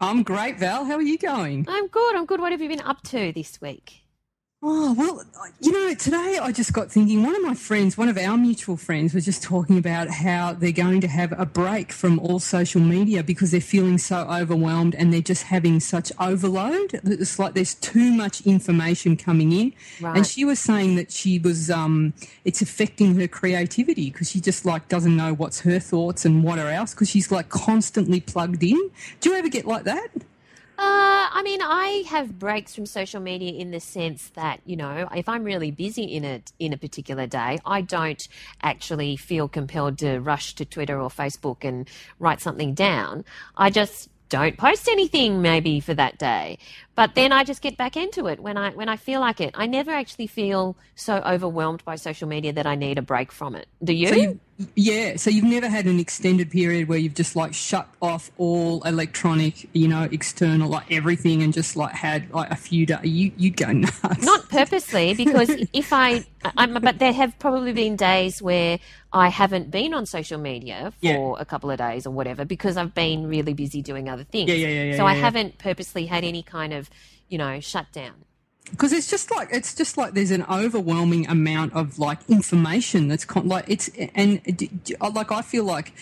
I'm great, Val. How are you going? I'm good. I'm good. What have you been up to this week? Oh, well, you know, today I just got thinking one of my friends, one of our mutual friends, was just talking about how they're going to have a break from all social media because they're feeling so overwhelmed and they're just having such overload. It's like there's too much information coming in. Right. And she was saying that she was, um, it's affecting her creativity because she just like doesn't know what's her thoughts and what are else because she's like constantly plugged in. Do you ever get like that? Uh, I mean, I have breaks from social media in the sense that you know, if I'm really busy in it in a particular day, I don't actually feel compelled to rush to Twitter or Facebook and write something down. I just don't post anything maybe for that day but then I just get back into it when I when I feel like it. I never actually feel so overwhelmed by social media that I need a break from it. Do you? So you yeah, so you've never had an extended period where you've just like shut off all electronic, you know, external, like everything, and just like had like a few days. You you'd go nuts. Not purposely, because if I, I'm, but there have probably been days where I haven't been on social media for Yeah. a couple of days or whatever because I've been really busy doing other things. Yeah, yeah, yeah, yeah, so I yeah, yeah. haven't purposely had any kind of, you know, shut down. Because it's just like it's just like there's an overwhelming amount of like information that's con- like it's and like I feel like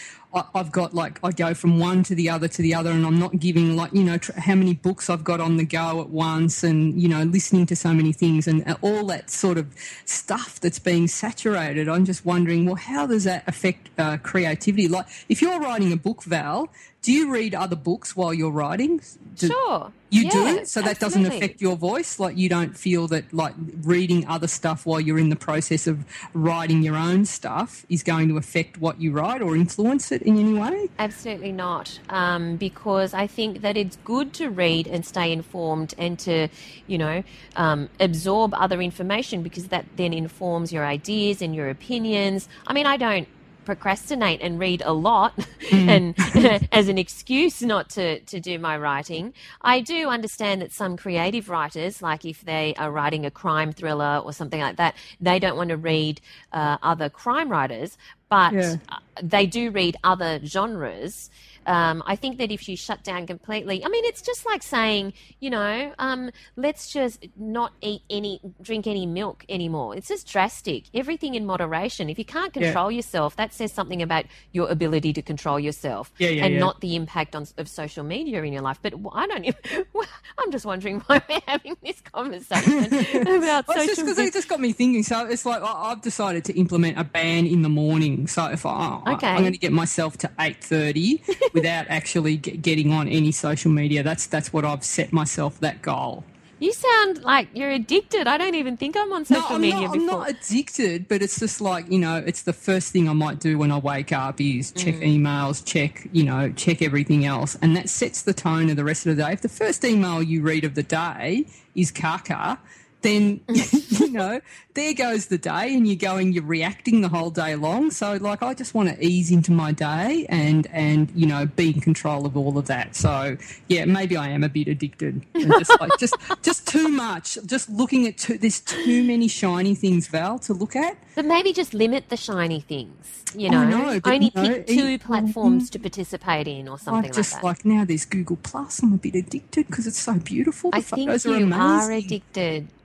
I've got like I go from one to the other to the other, and I'm not giving like you know tr- how many books I've got on the go at once, and you know listening to so many things and uh, all that sort of stuff that's being saturated. I'm just wondering, well, how does that affect uh, creativity? Like if you're writing a book, Val, do you read other books while you're writing? Do- Sure. you Yeah, do so that doesn't affect your voice like you don't feel that like reading other stuff while you're in the process of writing your own stuff is going to affect what you write or influence it in any way Absolutely not, um, because I think that it's good to read and stay informed and to, you know, um, absorb other information because that then informs your ideas and your opinions. I mean, I don't procrastinate and read a lot and as an excuse not to, to do my writing. I do understand that some creative writers, like if they are writing a crime thriller or something like that, they don't want to read uh, other crime writers, but Yeah. they do read other genres. Um, I think that if you shut down completely, I mean, it's just like saying, you know, um, let's just not eat any, drink any milk anymore. It's just drastic. Everything in moderation. If you can't Yeah. control yourself, that says something about your ability to control yourself Yeah, yeah, and yeah. not the impact on, of social media in your life. But I don't even, I'm just wondering why we're having this conversation about well, it's just because it just got me thinking so it's like I- i've decided to implement a ban in the morning so if I, I- Okay. i'm going to get myself to 8.30 without actually get, getting on any social media that's that's what i've set myself that goal You sound like you're addicted. I don't even think I'm on social no, I'm media not, I'm before. not addicted, but it's just like, you know, it's the first thing I might do when I wake up is check Mm. emails, check, you know, check everything else. And that sets the tone of the rest of the day. If the first email you read of the day is caca, then, you know, there goes the day and you're going, you're reacting the whole day long. So, like, I just want to ease into my day and, and, you know, be in control of all of that. So, yeah, maybe I am a bit addicted. And just like, just, just too much. Just looking at too, there's too many shiny things, Val, to look at. But maybe just limit the shiny things. You know, know, only pick two e- platforms to participate in, or something I've just like like, now there's Google Plus. I'm a bit addicted because it's so beautiful. The I think you are amazing.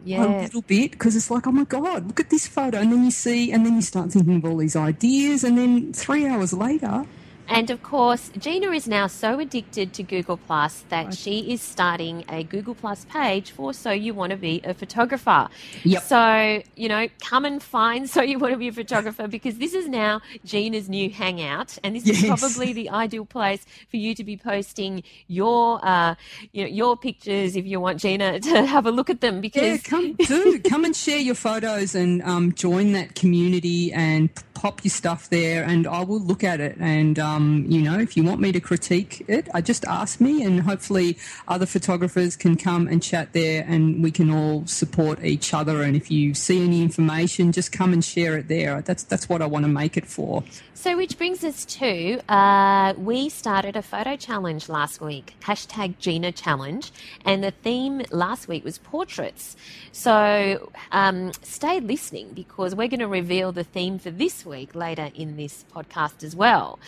Addicted. A little bit because it's like, oh my god, look at this photo, and then you see, and then you start thinking of all these ideas, and then three hours later, And of course, Gina is now so addicted to Google Plus that she is starting a Google Plus page for So You Want to Be a Photographer. Yep. So, you know, come and find So You Want to Be a Photographer because this is now Gina's new hangout. And this is probably the ideal place for you to be posting your, uh, you know, your pictures if you want Gina to have a look at them because Yeah, come do come and share your photos and um, join that community and pop your stuff there, and I will look at it. And um, you know, if you want me to critique it, I just ask me, and hopefully other photographers can come and chat there, and we can all support each other. And if you see any information, just come and share it there. That's that's what I want to make it for. So, which brings us to uh, we started a photo challenge last week, hashtag Gina Challenge, and the theme last week was portraits. So, um, stay listening because we're going to reveal the theme for this week later in this podcast as well.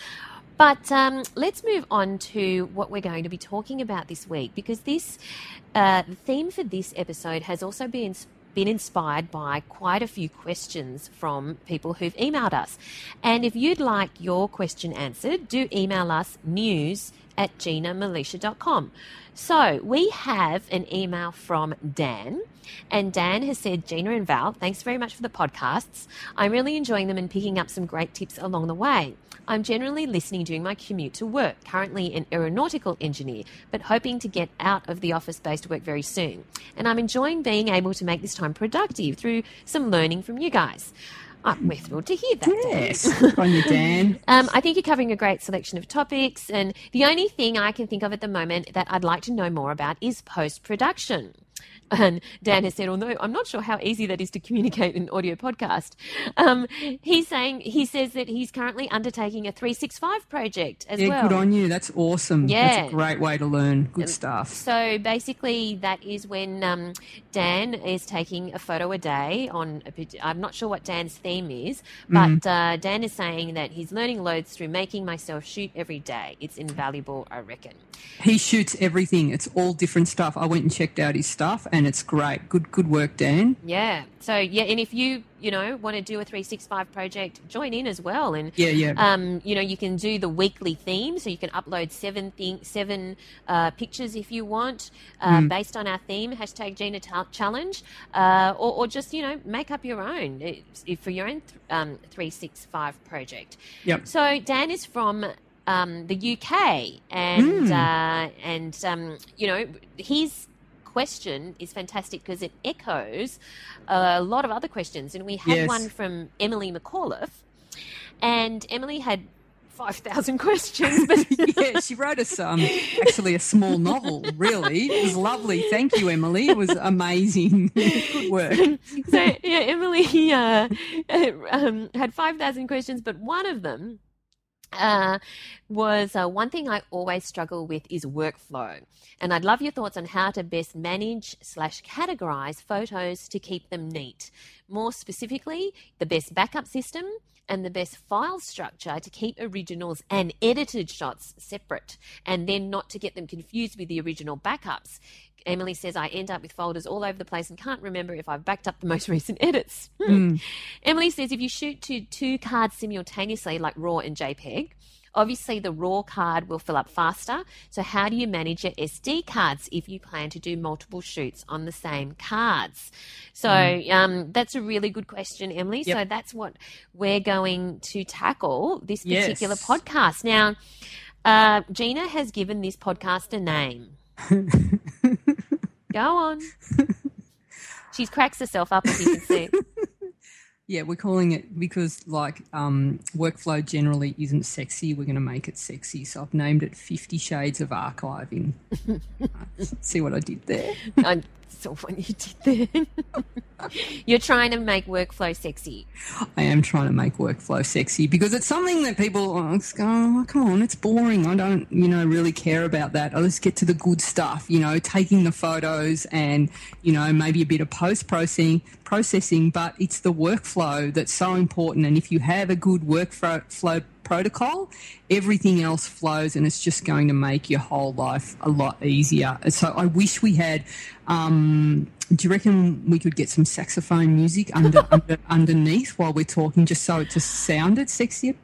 But um, let's move on to what we're going to be talking about this week because this uh, theme for this episode has also been been inspired by quite a few questions from people who've emailed us. And if you'd like your question answered, do email us news at ginamilicia.com. So we have an email from Dan. And Dan has said, Gina and Val, thanks very much for the podcasts. I'm really enjoying them and picking up some great tips along the way. I'm generally listening during my commute to work, currently an aeronautical engineer, but hoping to get out of the office based work very soon. And I'm enjoying being able to make this time productive through some learning from you guys. Uh, we're thrilled to hear that. Yes, on you, Dan. Um, I think you're covering a great selection of topics, and the only thing I can think of at the moment that I'd like to know more about is post production. And Dan has said, although I'm not sure how easy that is to communicate in an audio podcast, um, he's saying he says that he's currently undertaking a 365 project as well. Yeah, well. good on you. That's awesome. Yeah. That's a great way to learn. Good stuff. So basically, that is when um, Dan is taking a photo a day on. A, I'm not sure what Dan's theme is, but Mm-hmm. uh, Dan is saying that he's learning loads through making myself shoot every day. It's invaluable, I reckon. He shoots everything. It's all different stuff. I went and checked out his stuff, and it's great. Good, good work, Dan. Yeah. So yeah, and if you you know want to do a 365 project, join in as well. And Yeah, yeah. um, you know you can do the weekly theme, so you can upload seven thing, seven uh, pictures if you want, uh, based on our theme hashtag Gina Challenge, uh, or, or just you know make up your own if for your own th- um, 365 project. Yep. So Dan is from um, the UK, and uh, and um, you know his question is fantastic because it echoes a lot of other questions, and we had Yes. one from Emily McAuliffe, and Emily had five thousand questions, but yeah, she wrote us um, actually a small novel, really. It was lovely. Thank you, Emily. It was amazing. Good work. so yeah, Emily uh, um, had five thousand questions, but one of them uh, was uh, one thing I always struggle with is workflow, and I'd love your thoughts on how to best manage slash categorize photos to keep them neat. More specifically, the best backup system and the best file structure to keep originals and edited shots separate, and then not to get them confused with the original backups. Emily says I end up with folders all over the place and can't remember if I've backed up the most recent edits. Hmm. Emily says if you shoot to two cards simultaneously, like RAW and JPEG, obviously the RAW card will fill up faster. So, how do you manage your SD cards if you plan to do multiple shoots on the same cards? So, um, that's a really good question, Emily. So, that's what we're going to tackle this Yes. particular podcast. Now, uh, Gina has given this podcast a name. Go on. She cracks herself up, as you can see. Yeah, we're calling it because like um, workflow generally isn't sexy. We're going to make it sexy. So I've named it Fifty Shades of Archiving. See what I did there? I saw what you did there. You're trying to make workflow sexy. I am trying to make workflow sexy because it's something that people oh, it's go, oh, come on, it's boring. I don't, you know, really care about that. Oh, let's get to the good stuff, you know, taking the photos and, you know, maybe a bit of post processing, processing, but it's the workflow that's so important. And if you have a good workflow protocol, everything else flows and it's just going to make your whole life a lot easier. So I wish we had, um, do you reckon we could get some saxophone music under, under underneath while we're talking just so it just sounded sexier?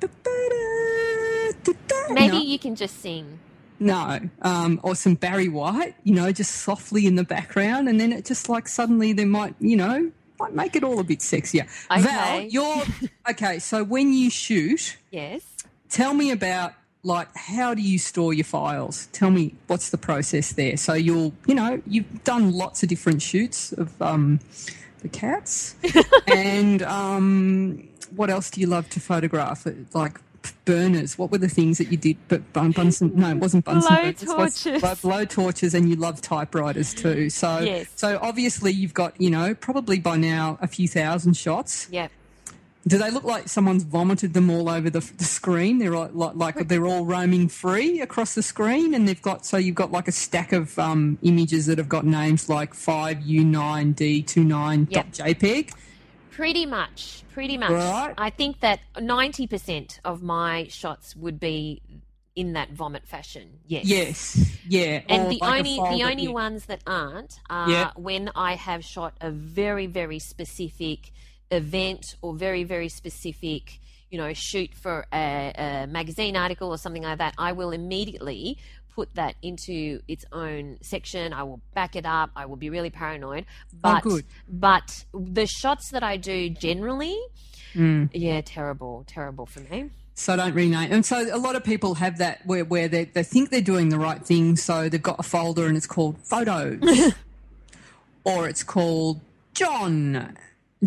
Maybe No. you can just sing. No, um, or some Barry White, you know, just softly in the background, and then it just like suddenly there might, you know, might make it all a bit sexier. Val, Okay. you're okay. So when you shoot, Yes. tell me about like how do you store your files? Tell me what's the process there. So you'll, you know, you've done lots of different shoots of um, the cats, and um, what else do you love to photograph? Like burners. What were the things that you did? But Bun- Bunsen? No, it wasn't Bunsen. Blow burners. It was- torches. blow- torches, and you love typewriters too. So, Yes. so obviously you've got, you know, probably by now a few thousand shots. Yep. Do they look like someone's vomited them all over the, the screen? They're like, like, like they're all roaming free across the screen, and they've got so you've got like a stack of um, images that have got names like five U nine D 29 Yep. JPEG. Pretty much. Pretty much. Right. I think that 90% of my shots would be in that vomit fashion. Yes. Yes, yeah. And or the like only the only you- ones that aren't are Yeah. when I have shot a very very specific event or very very specific you know shoot for a, a magazine article or something like that. I will immediately put that into its own section. I will back it up. I will be really paranoid. But Oh, but the shots that I do generally, Mm. yeah, terrible, terrible for me. So don't rename. And so a lot of people have that where, where they, they think they're doing the right thing. So they've got a folder and it's called photos or it's called John,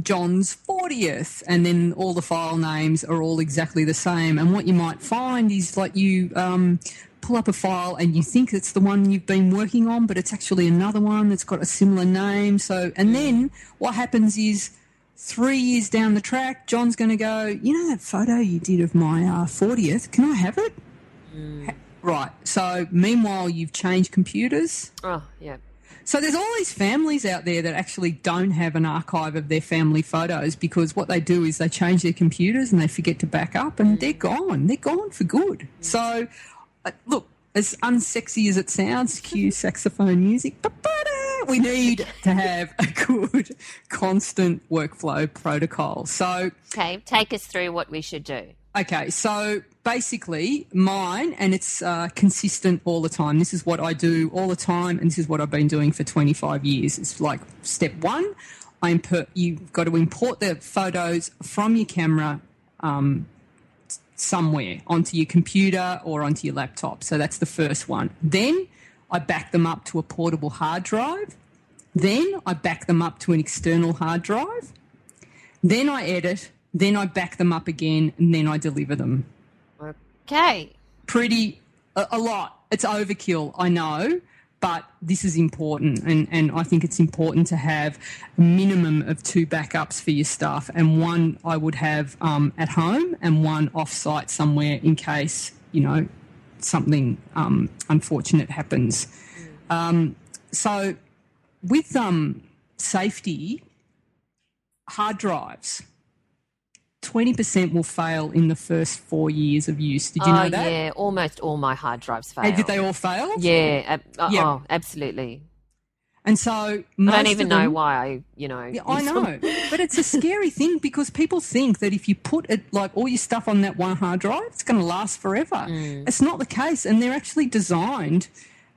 John's 40th. And then all the file names are all exactly the same. And what you might find is like you um, pull up a file and you think it's the one you've been working on, but it's actually another one that's got a similar name. So, and hmm. then what happens is three years down the track, John's going to go, you know that photo you did of my uh, 40th? Can I have it? Hmm. Ha- Right. So, meanwhile, you've changed computers. Oh yeah. So, there's all these families out there that actually don't have an archive of their family photos because what they do is they change their computers and they forget to back up and hmm. they're gone. They're gone for good. So, look, as unsexy as it sounds, cue saxophone music. We need to have a good, constant workflow protocol. So, Okay, take us through what we should do. Okay, so basically, mine, and it's uh, consistent all the time. This is what I do all the time, and this is what I've been doing for 25 years. It's like step one, I import, you've got to import the photos from your camera um, somewhere onto your computer or onto your laptop. So that's the first one. Then I back them up to a portable hard drive. Then I back them up to an external hard drive. Then I edit. Then I back them up again, and then I deliver them. Okay. Pretty a, a lot. It's overkill, I know, but this is important, and and I think it's important to have a minimum of two backups for your stuff, and one I would have um, at home, and one off-site somewhere in case you know something um, unfortunate happens. Um, so with um, safety, hard drives. 20% will fail in the first four years of use. Did you oh know that? yeah, almost all my hard drives fail. Hey, did they all fail? Yeah. ab- uh, Yeah. Oh, absolutely. And so I don't even of know why I, you know. Yeah, I know, but it's a scary thing because people think that if you put it like all your stuff on that one hard drive, it's going to last forever. Mm. It's not the case, and they're actually designed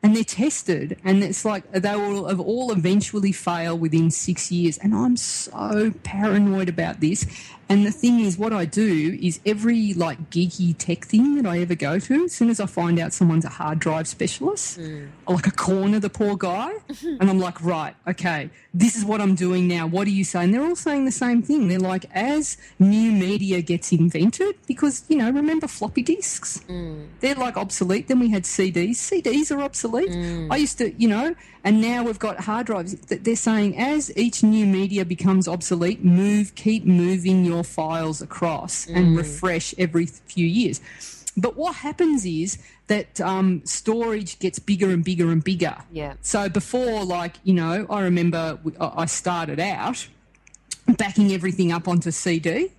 and they're tested, and it's like they will have all eventually fail within six years. And I'm so paranoid about this. And the thing is, what I do is every like geeky tech thing that I ever go to, as soon as I find out someone's a hard drive specialist, I like a corner the poor guy, and I'm like, right, okay, this is what I'm doing now. What do you say? And they're all saying the same thing. They're like, as new media gets invented, because you know, remember floppy disks? Mm. They're like obsolete. Then we had CDs. CDs are obsolete. Mm. I used to, you know, and now we've got hard drives. Th- They're saying as each new media becomes obsolete, move, keep moving your files across and refresh every few years. But what happens is that um, storage gets bigger and bigger and bigger. Yeah. So before, like, you know, I remember I started out backing everything up onto CD,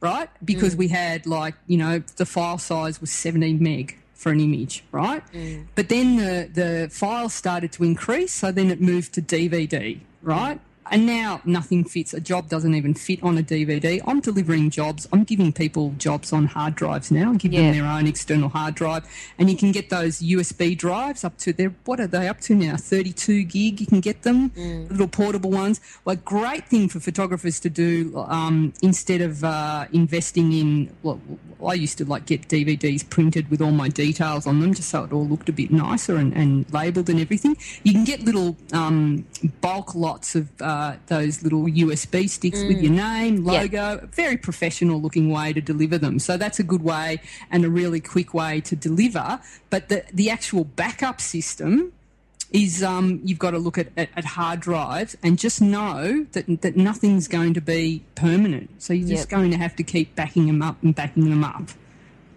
right? Because we had like, you know, the file size was 17 meg for an image, right? Mm. But then the, the file started to increase, so then it moved to DVD, right? And now nothing fits. A job doesn't even fit on a DVD. I'm delivering jobs. I'm giving people jobs on hard drives now. I give Yeah. them their own external hard drive, and you can get those USB drives up to their what are they up to now? 32 gig. You can get them, little portable ones. Well, great thing for photographers to do um, instead of uh, investing in. Well, I used to like get DVDs printed with all my details on them, just so it all looked a bit nicer and, and labelled and everything. You can get little um, bulk lots of uh, those little USB sticks with your name, Yeah. logo. Very professional looking way to deliver them. So that's a good way and a really quick way to deliver. But the the actual backup system is um, you've got to look at, at, at hard drives and just know that that nothing's going to be permanent. So you're just Yep. going to have to keep backing them up and backing them up.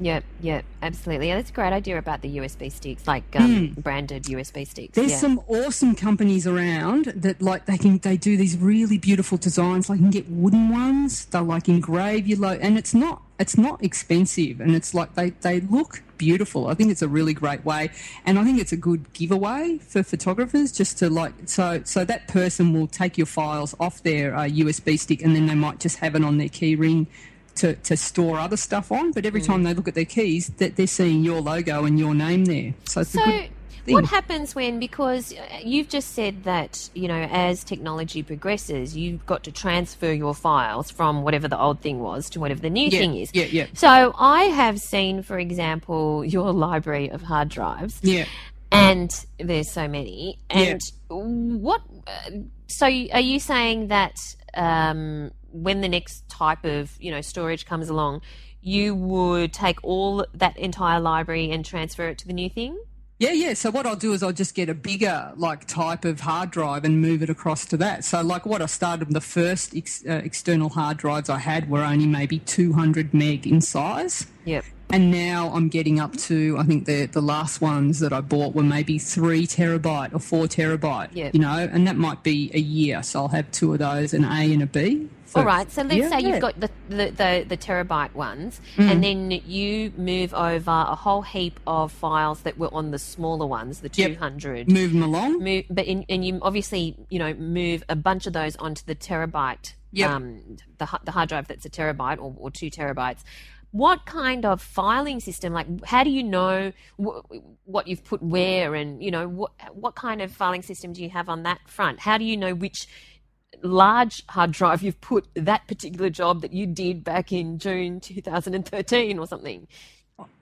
Yep, yep, absolutely. Yeah, that's a great idea about the USB sticks, like um, branded USB sticks. Hmm. There's yeah. some awesome companies around that like they can they do these really beautiful designs. Like you can get wooden ones. They'll like engrave your logo, and it's not it's not expensive, and it's like they they look beautiful. I think it's a really great way, and I think it's a good giveaway for photographers just to like so so that person will take your files off their uh, USB stick, and then they might just have it on their key ring. To, to store other stuff on, but Mm. every time they look at their keys, that they're seeing your logo and your name there. So So, what happens when, because uh, you've just said that, you know, as technology progresses, you've got to transfer your files from whatever the old thing was to whatever the new Yeah, thing is. yeah, yeah. So, I have seen, for example, your library of hard drives. Yeah. and there's so many. Yeah. And what? Uh, so are you saying that um, when the next type of you know storage comes along, you would take all that entire library and transfer it to the new thing? Yeah, yeah. So what I'll do is I'll just get a bigger like type of hard drive and move it across to that. So like what I started, the first ex- uh, external hard drives I had were only maybe 200 meg in size. Yep. And now I'm getting up to, I think the the last ones that I bought were maybe three terabyte or four terabyte. Yep. You know, and that might be a year. So I'll have two of those, an A and a B. for- All right. So let's Yeah, say yeah. you've got the the, the, the terabyte ones, and then you move over a whole heap of files that were on the smaller ones, the Yep. 200. move them along. move, but in, and you obviously you know move a bunch of those onto the terabyte, Yep. um, the the hard drive that's a terabyte or, or two terabytes. What kind of filing system? Like, how do you know wh- what you've put where, and you know what what kind of filing system do you have on that front? How do you know which large hard drive you've put that particular job that you did back in June 2013 or something?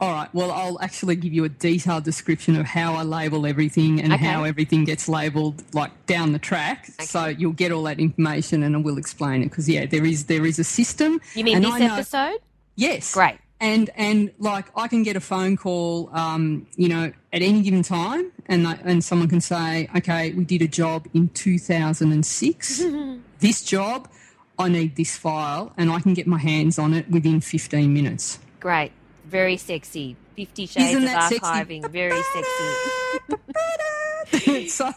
All right. Well, I'll actually give you a detailed description of how I label everything and Okay. how everything gets labelled, like down the track. So you'll get all that information, and I will explain it because yeah, there is there is a system. You mean this know- episode? Yes. Great. And and like I can get a phone call, um, you know, at any given time, and and someone can say, okay, we did a job in 2006. this job, I need this file, and I can get my hands on it within 15 minutes. Great. Very sexy. Fifty Shades Isn't of that sexy? Archiving. Very sexy. so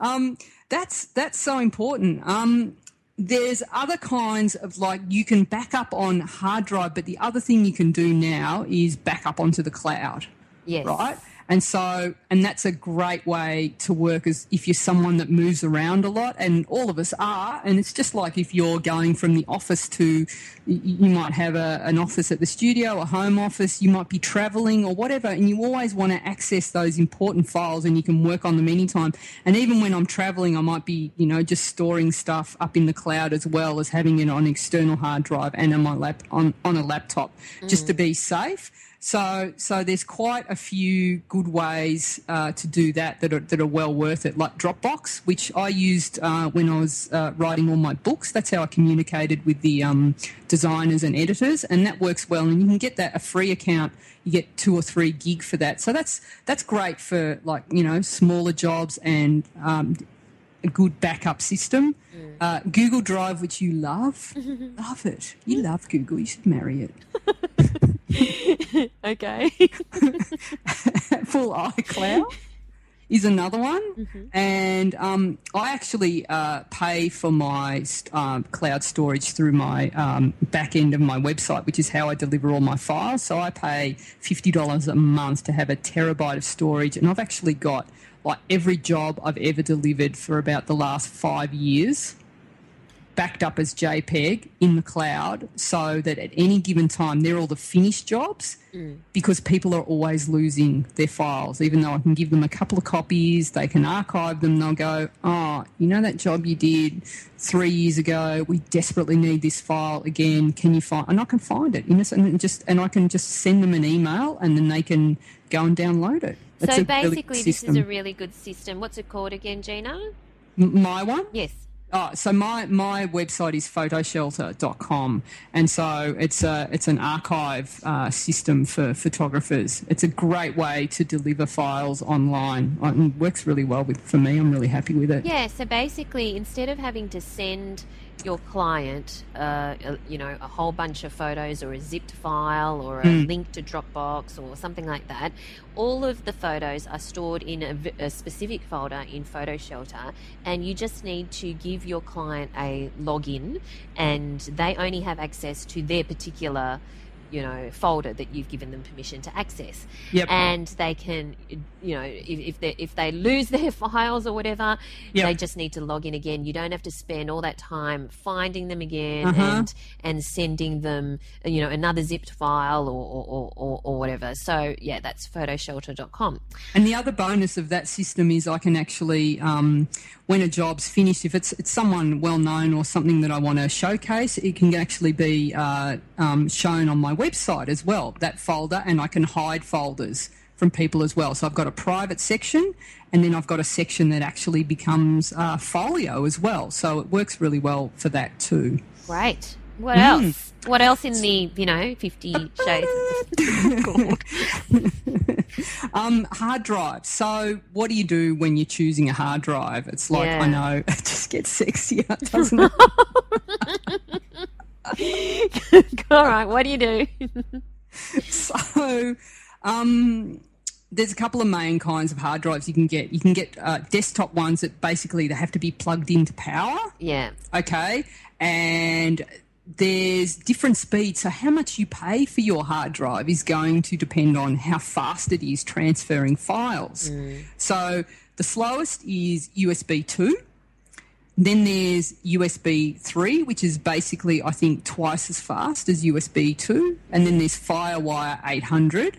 um, that's that's so important. Um, there's other kinds of like you can back up on hard drive, but the other thing you can do now is back up onto the cloud, Yes. right? And so, and that's a great way to work as if you're someone that moves around a lot, and all of us are. And it's just like if you're going from the office to, you might have a, an office at the studio, a home office, you might be traveling or whatever, and you always want to access those important files and you can work on them anytime. And even when I'm traveling, I might be, you know, just storing stuff up in the cloud as well as having it on external hard drive and on my lap on, on a laptop just mm. to be safe. So, so there's quite a few good ways uh, to do that that are, that are well worth it, like Dropbox, which I used uh, when I was uh, writing all my books. That's how I communicated with the um, designers and editors, and that works well. And you can get that a free account. You get two or three gig for that, so that's that's great for like you know smaller jobs and um, a good backup system. Uh, Google Drive, which you love, love it. You love Google. You should marry it. Okay. full iCloud is another one, and um, I actually uh, pay for my um, cloud storage through my um, back end of my website, which is how I deliver all my files. So I pay fifty dollars a month to have a terabyte of storage, and I've actually got like every job I've ever delivered for about the last five years backed up as JPEG in the cloud so that at any given time they're all the finished jobs mm. because people are always losing their files. Even though I can give them a couple of copies, they can archive them, they'll go, Oh, you know that job you did three years ago? We desperately need this file again. Can you find and I can find it. You know, and just and I can just send them an email and then they can go and download it. It's so a really basically, this is a really good system. What's it called again, Gina? M- my one? Yes. Oh, so my, my website is photoshelter.com, and so it's a it's an archive uh, system for photographers. It's a great way to deliver files online. Uh, It works really well with for me. I'm really happy with it. Yeah, so basically, instead of having to send your client, uh, a, you know, a whole bunch of photos or a zipped file or a link to Dropbox or something like that, all of the photos are stored in a specific folder in Photo Shelter, and you just need to give your client a login, and they only have access to their particular you know folder that you've given them permission to access Yep. and they can you know if, if they if they lose their files or whatever Yep. they just need to log in again you don't have to spend all that time finding them again Uh-huh. and and sending them you know another zipped file or or, or, or, or whatever so yeah that's photoshelter.com And the other bonus of that system is I can actually, um, when a job's finished, if it's, it's someone well known or something that I want to showcase, it can actually be uh, um, shown on my website as well, that folder, and I can hide folders from people as well. So I've got a private section, and then I've got a section that actually becomes uh, folio as well. So it works really well for that too. great what Mm. else what else in the you know 50 shades Um, hard drive. So, what do you do when you're choosing a hard drive? It's like Yeah. I know it just gets sexier, doesn't it? all right what do you do so, um, there's a couple of main kinds of hard drives you can get. You can get uh, desktop ones that basically they have to be plugged into power. yeah Okay, and there's different speeds. So, how much you pay for your hard drive is going to depend on how fast it is transferring files. Mm. So, the slowest is USB 2. Then there's USB 3, which is basically, I think, twice as fast as USB 2. And then there's Firewire 800,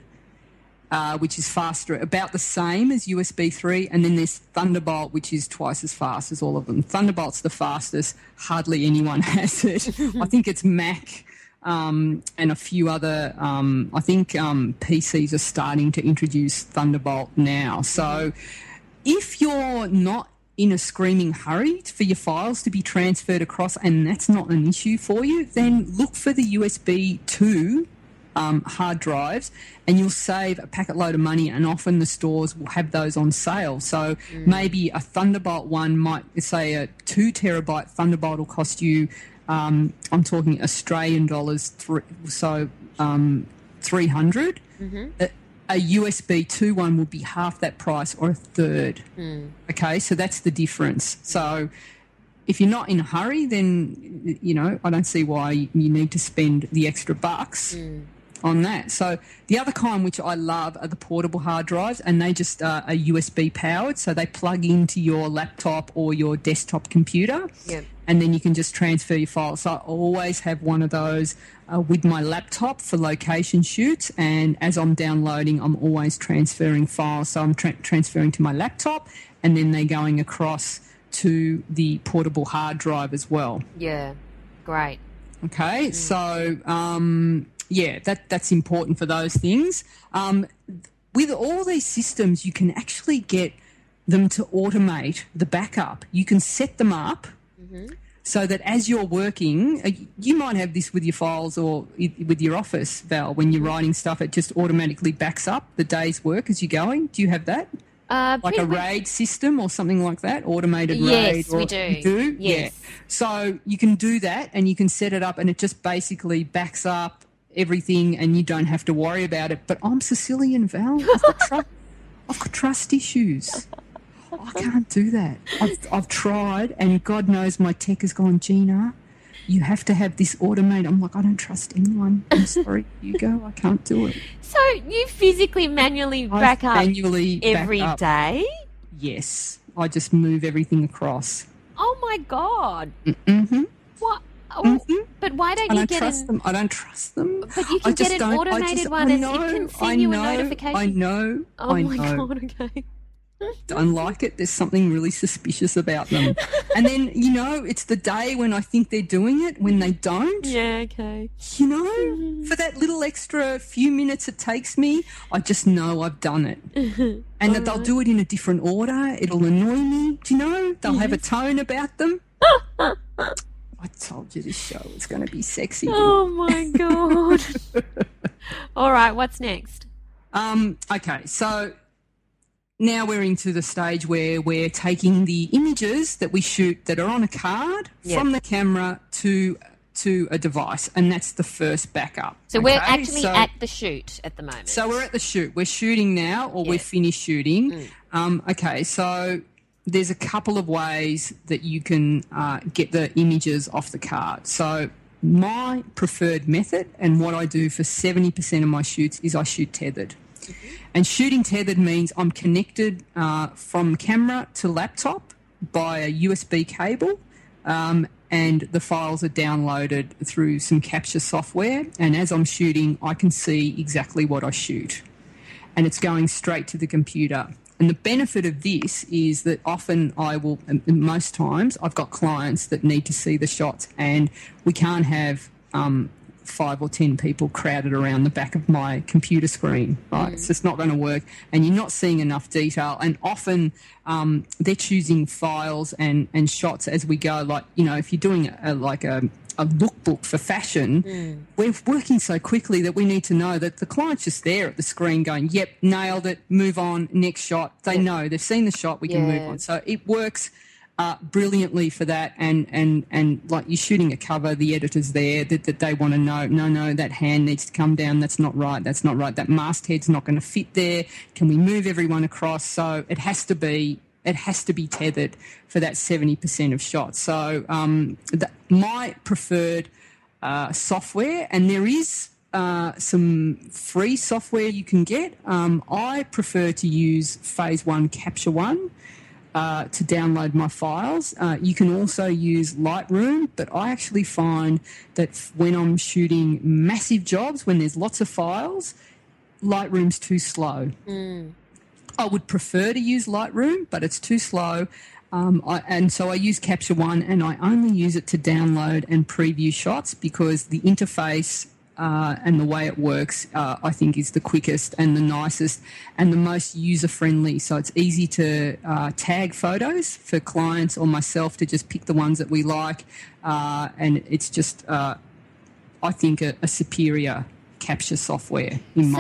uh, which is faster, about the same as USB 3. And then there's Thunderbolt, which is twice as fast as all of them. Thunderbolt's the fastest. Hardly anyone has it. I think it's Mac. Um, and a few other, um, I think um, PCs are starting to introduce Thunderbolt now. So if you're not in a screaming hurry for your files to be transferred across and that's not an issue for you, then look for the USB 2 um, hard drives and you'll save a packet load of money and often the stores will have those on sale. So maybe a Thunderbolt one might say a two terabyte Thunderbolt will cost you, um, I'm talking Australian dollars, thr so um, 300 a, a USB 2 one would be half that price or a third. Okay, so that's the difference. So if you're not in a hurry, then, you know, I don't see why you need to spend the extra bucks on that. So the other kind, which I love, are the portable hard drives, and they just uh, are USB powered, so they plug into your laptop or your desktop computer, Yep. and then you can just transfer your files. So I always have one of those uh, with my laptop for location shoots, and as I'm downloading, I'm always transferring files. So I'm tra- transferring to my laptop, and then they're going across to the portable hard drive as well. yeah great Okay, so um, yeah, that that's important for those things. Um, with all these systems, you can actually get them to automate the backup. You can set them up so that as you're working, uh, you might have this with your files or with your Office, Val. When you're writing stuff, it just automatically backs up the day's work as you're going. Do you have that? uh, like a RAID system or something like that, automated Yes, RAID. Or, we do. Do? Yes. Yeah. So you can do that and you can set it up and it just basically backs up everything and you don't have to worry about it. But I'm Sicilian, Val. I've got, tru- I've got trust issues. I can't do that. I've, I've tried and God knows my tech has gone, Gina, you have to have this automated. I'm like, I don't trust anyone. I'm sorry, you go. I can't do it. so you physically manually I back up manually every up. day Yes, I just move everything across. oh my god mm-hmm. What? Oh, mm-hmm. But why don't I you don't get trust an? them. I don't trust them. But you can get an automated just- one I and it know, can send I you a notification. I know. Oh I my know. god! Okay. don't like it. There's something really suspicious about them. and then, you know, it's the day when I think they're doing it, when they don't. Yeah. Okay. You know, for that little extra few minutes it takes me, I just know I've done it. and that they'll do it in a different order. It'll annoy me. Do you know? They'll have a mm-hmm. tone about them. I told you this show was going to be sexy. Oh my god! All right. What's next? Um, okay, so now we're into the stage where we're taking the images that we shoot that are on a card Yeah. from the camera to to a device, and that's the first backup. So we're actually So- at the shoot at the moment. so we're at the shoot. We're shooting now, or we're finished shooting. Um, okay, so there's a couple of ways that you can uh, get the images off the card. So my preferred method, and what I do for 70% of my shoots, is I shoot tethered. And shooting tethered means I'm connected uh, from camera to laptop by a USB cable, um, and the files are downloaded through some capture software. And as I'm shooting, I can see exactly what I shoot, and it's going straight to the computer. And the benefit of this is that often I will, most times, I've got clients that need to see the shots, and we can't have um, five or ten people crowded around the back of my computer screen. Right, it's just not going to work, and you're not seeing enough detail. And often um, they're choosing files and and shots as we go. Like you know, if you're doing a, a, like a a lookbook for fashion, we're working so quickly that we need to know that the client's just there at the screen going, "Yep, nailed it. Move on. Next shot." They know they've seen the shot. We can move on. So it works uh, brilliantly for that. And and and like you're shooting a cover, the editor's there that, that they want to know. No, no, that hand needs to come down. That's not right. That's not right. That masthead's not going to fit there. Can we move everyone across? So it has to be. It has to be tethered for that 70% of shots. So um, the, my preferred uh, software, and there is uh, some free software you can get. Um, I prefer to use Phase One Capture One uh, to download my files. Uh, you can also use Lightroom, but I actually find that when I'm shooting massive jobs, when there's lots of files, Lightroom's too slow. I would prefer to use Lightroom, but it's too slow. Um, I, and so I use Capture One, and I only use it to download and preview shots because the interface uh, and the way it works, uh, I think, is the quickest and the nicest and the most user friendly. So it's easy to uh, tag photos for clients or myself to just pick the ones that we like, uh, and it's just, uh, I think, a, a superior capture software in my.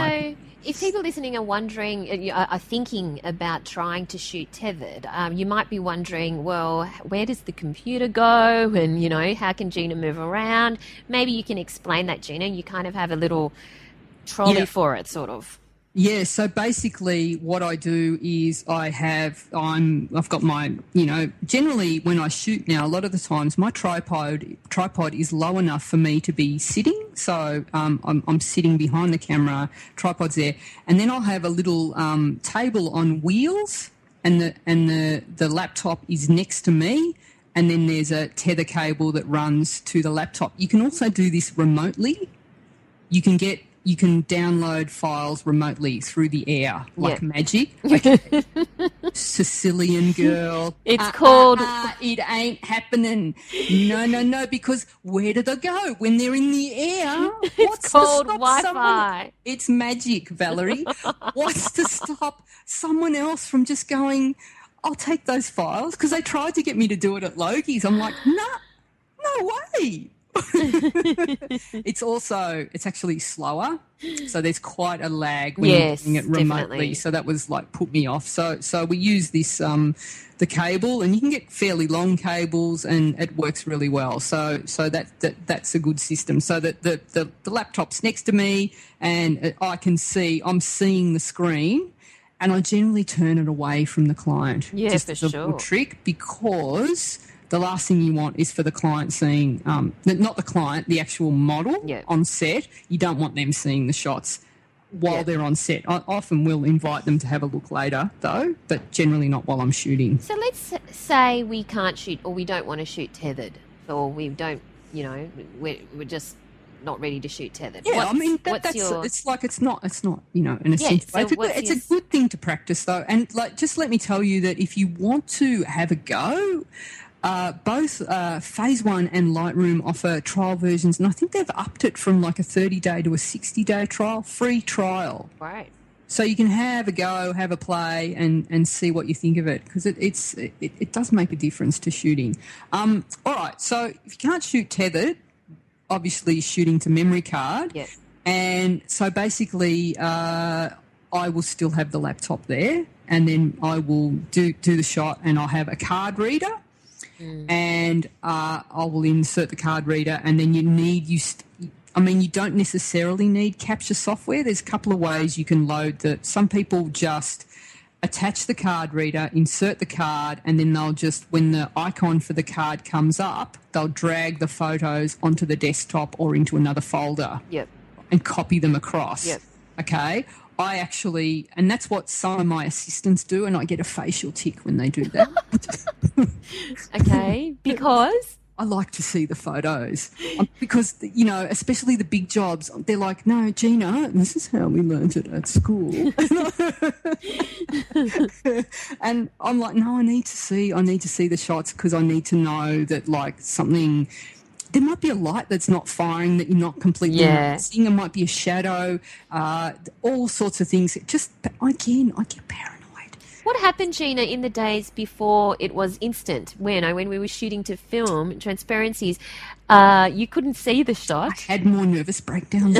If people listening are wondering, uh, are are thinking about trying to shoot tethered, um, you might be wondering, well, where does the computer go? And, you know, how can Gina move around? Maybe you can explain that, Gina. You kind of have a little trolley Yeah. for it, sort of. Yeah, so basically what I do is I have I'm I've got my you know generally when I shoot now a lot of the times my tripod tripod is low enough for me to be sitting. So um, I'm, I'm sitting behind the camera tripod's there. And then I'll have a little um, table on wheels and the and the the laptop is next to me. And then there's a tether cable that runs to the laptop. You can also do this remotely. You can get you can download files remotely through the air like Yeah. magic. Okay. Sicilian girl. It's Uh, called- uh, uh, it ain't happening. No, no, no. Because where do they go when they're in the air? What's called Wi-Fi. someone- It's magic, Valerie. What's to stop someone else from just going? I'll take those files because they tried to get me to do it at Logie's. I'm like, no, no way. it's also it's actually slower, so there's quite a lag when Yes, you're doing it remotely. definitely. So that was like put me off. So so we use this um the cable, and you can get fairly long cables, and it works really well. So so that, that that's a good system. So that the, the the laptop's next to me, and I can see I'm seeing the screen. And I generally turn it away from the client. Yeah, just for a sure. trick because the last thing you want is for the client seeing, um, not the client, the actual model Yeah. on set. You don't want them seeing the shots while Yeah. they're on set. I often will invite them to have a look later, though, but generally not while I'm shooting. So let's say we can't shoot or we don't want to shoot tethered or we don't, you know, we're, we're just not ready to shoot tethered. Yeah, What's- I mean that, that's your- it's like it's not it's not you know an Yeah, so it's a, it's your- a good thing to practice though, and like just let me tell you that if you want to have a go. Uh, both uh, Phase One and Lightroom offer trial versions, and I think they've upped it from like a 30 day to a 60 day trial, free trial. right. So you can have a go, have a play, and, and see what you think of it because it, it's it, it does make a difference to shooting. Um, all right, so if you can't shoot tethered, obviously shooting to memory card, Yeah. and so basically, uh, I will still have the laptop there, and then I will do do the shot, and I'll have a card reader, and uh, I will insert the card reader, and then you need you. St- I mean, you don't necessarily need capture software. There's a couple of ways you can load that. Some people just attach the card reader, insert the card, and then they'll just, when the icon for the card comes up, they'll drag the photos onto the desktop or into another folder Yep. and copy them across. Yep. Okay. I actually, and that's what some of my assistants do, and I get a facial tick when they do that. Okay. Because I like to see the photos Um, because, you know, especially the big jobs, they're like, no, Gina, this is how we learned it at school. and I'm like, no, I need to see, I need to see the shots because I need to know that, like, something. There might be a light that's not firing that you're not completely Yeah. noticing. It might be a shadow, uh, all sorts of things. It just again, I get paranoid. what happened, Gina, in the days before it was instant? When I when we were shooting to film transparencies, uh, you couldn't see the shot. I had more nervous breakdowns.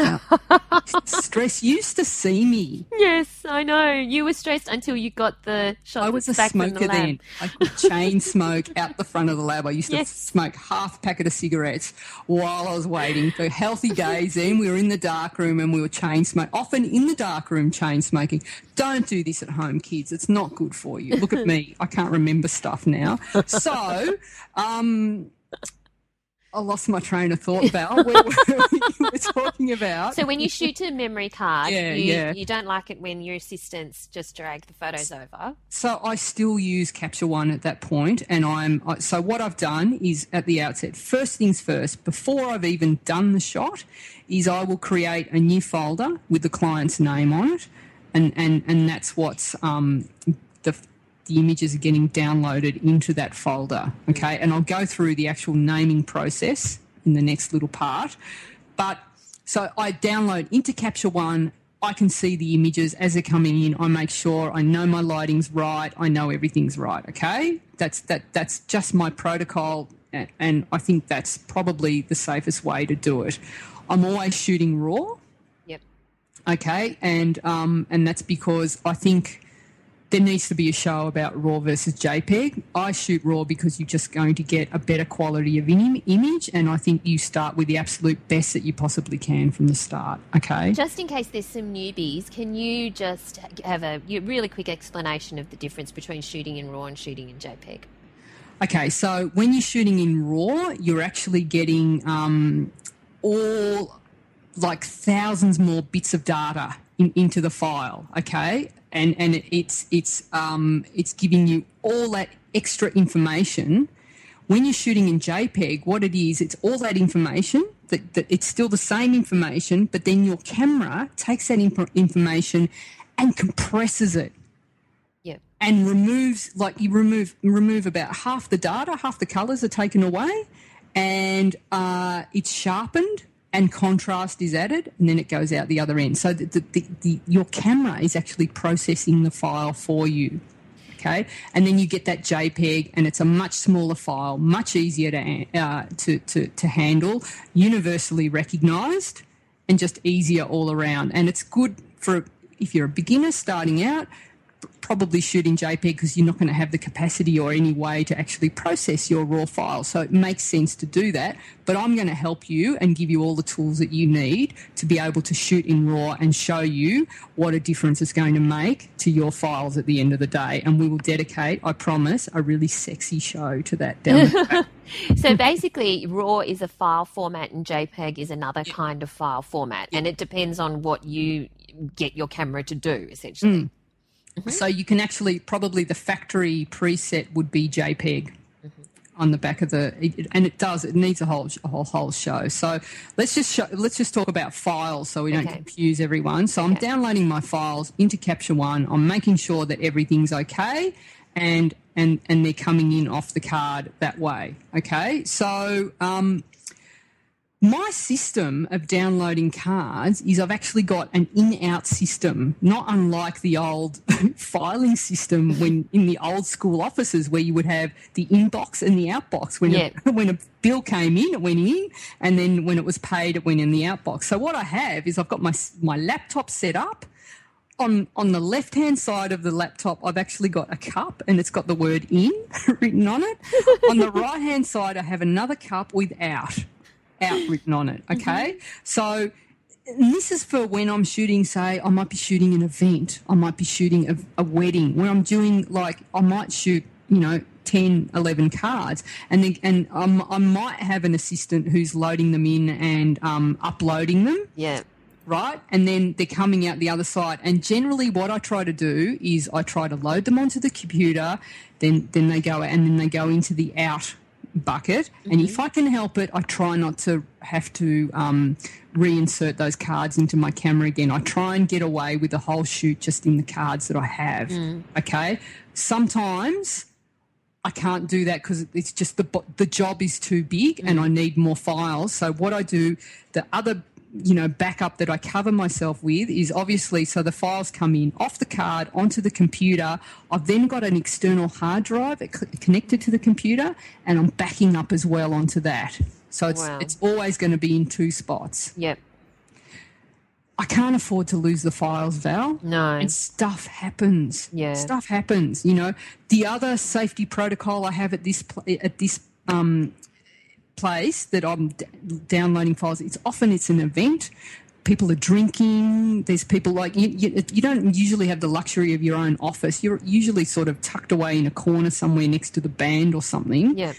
Stress used to see me. Yes, I know. You were stressed until you got the shot. I was a from the smoker then. I could chain smoke out the front of the lab. I used to smoke half a packet of cigarettes while I was waiting for healthy days. Then we were in the dark room and we were chain smoke. Often in the dark room, chain smoking. Don't do this at home, kids. It's not good for you. Look at me. I can't remember stuff now. So, um, I lost my train of thought, Val. What were we were talking about? So when you shoot to a memory card, Yeah, you, yeah. you don't like it when your assistants just drag the photos over. So I still use Capture One at that point, and I'm so what I've done is at the outset. First things first, before I've even done the shot, is I will create a new folder with the client's name on it, and and and that's what's um, the the images are getting downloaded into that folder. Okay, and I'll go through the actual naming process in the next little part, but so I download into Capture One. I can see the images as they're coming in. I make sure I know my lighting's right. I know everything's right. Okay, that's that. That's just my protocol, and, and I think that's probably the safest way to do it. I'm always shooting raw. Yep. Okay, and um, and that's because I think there needs to be a show about RAW versus JPEG. I shoot RAW because you're just going to get a better quality of Im- image, and I think you start with the absolute best that you possibly can from the start. Okay. Just in case there's some newbies, can you just have a really quick explanation of the difference between shooting in RAW and shooting in JPEG? Okay, so when you're shooting in RAW, you're actually getting um, all like thousands more bits of data in, into the file. Okay, and and it's it's um, it's giving you all that extra information. When you're shooting in JPEG, what it is, it's all that information. That, that it's still the same information, but then your camera takes that inf- information and compresses it Yep. and removes like you remove remove about half the data, half the colors are taken away, and uh, it's sharpened and contrast is added, and then it goes out the other end. So the, the, the, the, your camera is actually processing the file for you. Okay, and then you get that JPEG, and it's a much smaller file, much easier to uh, to, to to handle, universally recognised, and just easier all around. And it's good for if you're a beginner starting out, probably shooting JPEG because you're not going to have the capacity or any way to actually process your raw file. So it makes sense to do that. But I'm going to help you and give you all the tools that you need to be able to shoot in raw and show you what a difference it's going to make to your files at the end of the day. And we will dedicate, I promise, a really sexy show to that down the. So basically, RAW is a file format and JPEG is another kind of file format, and it depends on what you get your camera to do, essentially. Mm. So you can actually probably the factory preset would be JPEG. on the back of the, and it does. It needs a whole a whole, whole show. So let's just show, let's just talk about files so we don't Okay. confuse everyone. So I'm downloading my files into Capture One. I'm making sure that everything's okay, and and and they're coming in off the card that way. Okay, so um, my system of downloading cards is I've actually got an in-out system, not unlike the old filing system when in the old school offices where you would have the inbox and the outbox. When Yeah. a, when a bill came in, it went in, and then when it was paid, it went in the outbox. So what I have is I've got my my laptop set up. On, on the left hand side of the laptop, I've actually got a cup and it's got the word in written on it. on the right hand side, I have another cup with out written on it. Okay. So this is for when I'm shooting, say, I might be shooting an event, I might be shooting a, a wedding, when I'm doing like, I might shoot, you know, 10, 11 cards, and then, and um, I might have an assistant who's loading them in and um, uploading them Yeah. right? And then they're coming out the other side. And generally, what I try to do is I try to load them onto the computer, then then they go and then they go into the out bucket. And if mm-hmm. I can help it, I try not to have to um, reinsert those cards into my camera again. I try and get away with the whole shoot just in the cards that I have. Mm. Okay, sometimes. I can't do that because it's just the the job is too big and mm. I need more files. So what I do, the other you know backup that I cover myself with is obviously so the files come in off the card onto the computer. I've then got an external hard drive connected to the computer, and I'm backing up as well onto that. So it's Wow. it's always going to be in two spots. Yep. I can't afford to lose the files, Val. No. And stuff happens. Yeah. Stuff happens. You know, the other safety protocol I have at this at this um, place that I'm d- downloading files. It's often it's an event. People are drinking. There's people like you, you. You don't usually have the luxury of your own office. You're usually sort of tucked away in a corner somewhere next to the band or something. Yep.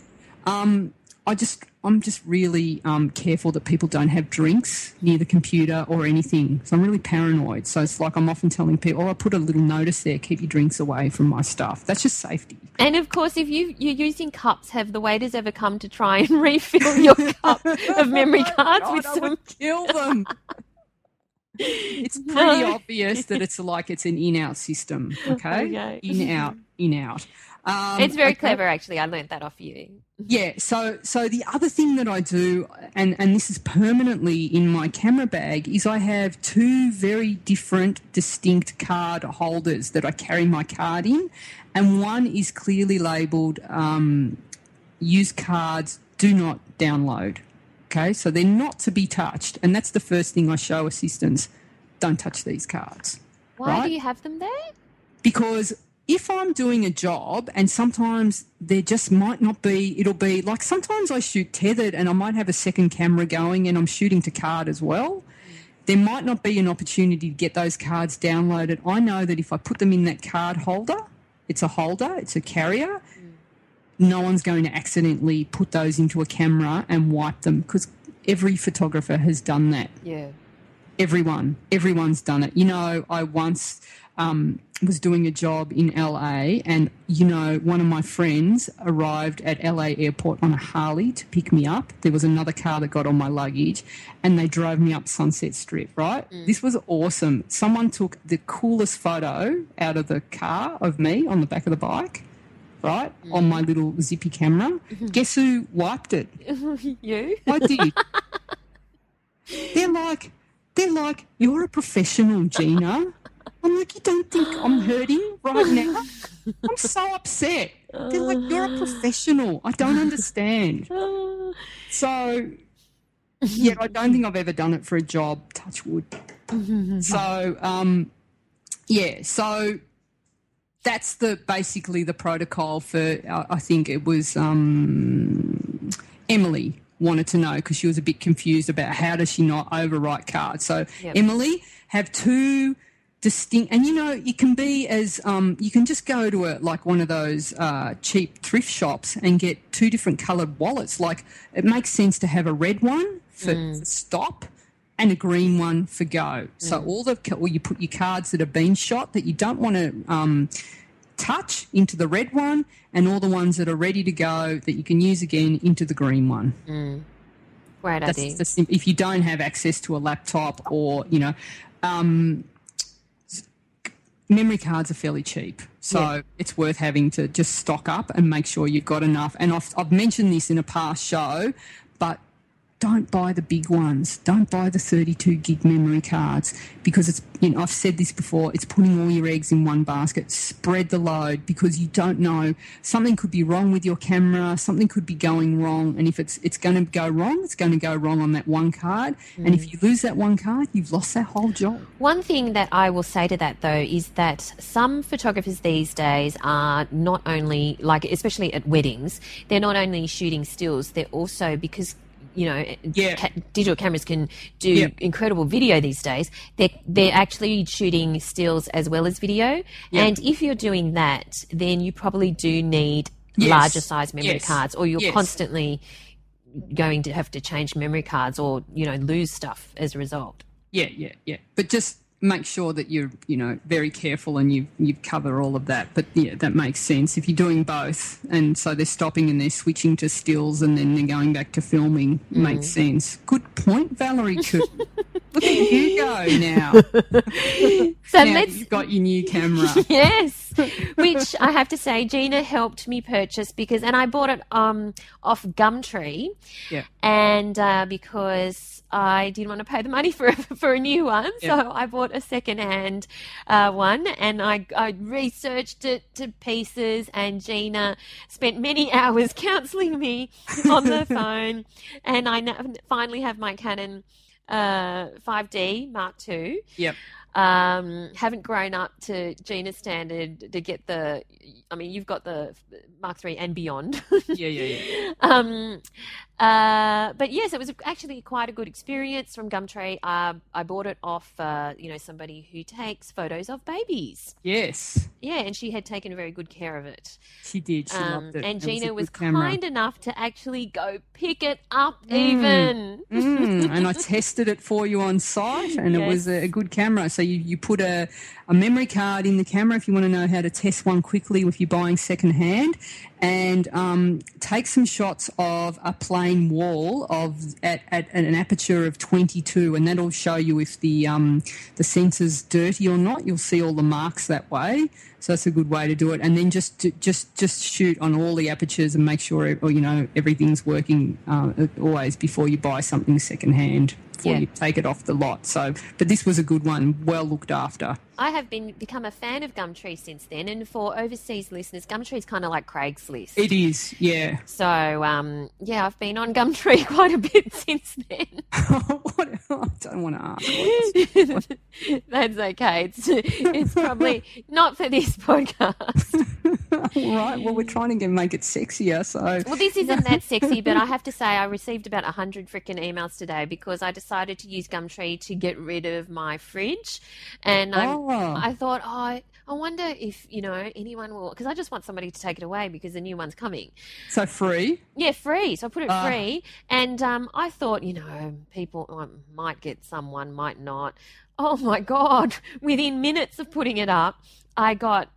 Um, I just I'm just really um, careful that people don't have drinks near the computer or anything. So I'm really paranoid. So it's like I'm often telling people, "Oh, I put a little notice there: keep your drinks away from my stuff." That's just safety. And of course, if you, you're using cups, have the waiters ever come to try and refill your cup of memory cards God, with I some? would kill them. it's pretty obvious that it's like it's an in-out system. Okay, Okay. in-out, in-out. Um, It's very okay. clever, actually. I learned that off you. Yeah, so so the other thing that I do, and and this is permanently in my camera bag, is I have two very different, distinct card holders that I carry my card in, and one is clearly labelled um, "Use cards, do not download." Okay, so they're not to be touched, and that's the first thing I show assistants: don't touch these cards Why Right. do you have them there? because if I'm doing a job and sometimes there just might not be, it'll be like sometimes I shoot tethered and I might have a second camera going and I'm shooting to card as well. There might not be an opportunity to get those cards downloaded. I know that if I put them in that card holder, it's a holder, it's a carrier, no one's going to accidentally put those into a camera and wipe them because every photographer has done that Yeah. everyone everyone's done it you know i once um, was doing a job in la and you know one of my friends arrived at la airport on a harley to pick me up. There was another car that got on my luggage and they drove me up sunset strip right? Mm. This was awesome. Someone took the coolest photo out of the car of me on the back of the bike right mm. on my little zippy camera. Guess who wiped it? You? I did. they're like, they're like, you're a professional, Gina. I'm like, you don't think I'm hurting right now? I'm so upset. They're like, you're a professional. I don't understand. So, yeah, I don't think I've ever done it for a job. Touch wood. So, um, yeah, so that's the basically the protocol for. Uh, I think it was um, Emily wanted to know because she was a bit confused about how does she not overwrite cards. So Yep. Emily have two distinct, and you know it can be as um, you can just go to a like one of those uh, cheap thrift shops and get two different coloured wallets. Like it makes sense to have a red one for, for stop and a green one for go. So all the or you put your cards that have been shot that you don't want to um, touch into the red one, and all the ones that are ready to go that you can use again into the green one. Great That's idea. the if you don't have access to a laptop or you know, um, memory cards are fairly cheap, so Yeah. it's worth having to just stock up and make sure you've got enough. And I've, I've mentioned this in a past show, don't buy the big ones. Don't buy the 32 gig memory cards because it's, you know, I've said this before, it's putting all your eggs in one basket. Spread the load because you don't know. Something could be wrong with your camera, something could be going wrong. And if it's, it's going to go wrong, it's going to go wrong on that one card. And if mm. you lose that one card, you've lost that whole job. One thing that I will say to that though is that some photographers these days are not only like especially at weddings, they're not only shooting stills, they're also because you know Yeah. ca- digital cameras can do Yeah. incredible video these days. They're they're actually shooting stills as well as video. Yeah. And if you're doing that, then you probably do need Yes. larger size memory Yes. cards or you're Yes. constantly going to have to change memory cards or you know lose stuff as a result. Yeah, yeah, yeah. But just make sure that you're, you know, very careful and you you cover all of that. But yeah, that makes sense if you're doing both, and so they're stopping and they're switching to stills and then they're going back to filming. Makes mm. sense. Good point, Valerie. Coo. Look at you go now. So now let's you've got your new camera. yes, which I have to say, Gina helped me purchase because, and I bought it um off Gumtree, Yeah. and uh, because I didn't want to pay the money for for a new one, Yeah. so I bought a second hand uh, one, and I I researched it to pieces, and Gina spent many hours counselling me on the phone, and I now finally have my Canon uh, 5D Mark II Yep. um, haven't grown up to Gina's standard to get the. I mean, you've got the Mark III and beyond. Yeah, yeah, yeah. um, uh, but yes, it was actually quite a good experience from Gumtree. Uh, I bought it off, uh, you know, somebody who takes photos of babies. Yes, Yeah, and she had taken very good care of it. she did. She Um, loved it. and It Gina good was kind enough to actually go pick it up, even. Mm, and I tested it for you on site, and it was a, a good camera. So you, you put a, a memory card in the camera if you want to know how to test one quickly if you're buying second hand, and um, take some shots of a plain wall of at, at, at an aperture of 22, and that'll show you if the um, the sensor's dirty or not. You'll see all the marks that way. So that's a good way to do it, and then just just just shoot on all the apertures and make sure, or you know, everything's working uh, always before you buy something second hand. Before Yeah. you take it off the lot. So, but this was a good one, well looked after. I have been become a fan of Gumtree since then, and for overseas listeners, Gumtree is kind of like Craigslist. It is, yeah. so um, yeah, I've been on Gumtree quite a bit since then. what, I don't want to ask. That's okay. It's it's probably not for this podcast. all right. Well, we're trying to make it sexier. So Well, this isn't that sexy, but I have to say I received about hundred freaking emails today because I decided to use Gumtree to get rid of my fridge, and I Oh. I thought, oh, I, I wonder if you know anyone will because I just want somebody to take it away because the new one's coming. so free. Yeah, free. So I put it Ah. free, and um, I thought, you know, people um, might get someone, might not. Oh my god! Within minutes of putting it up, I got.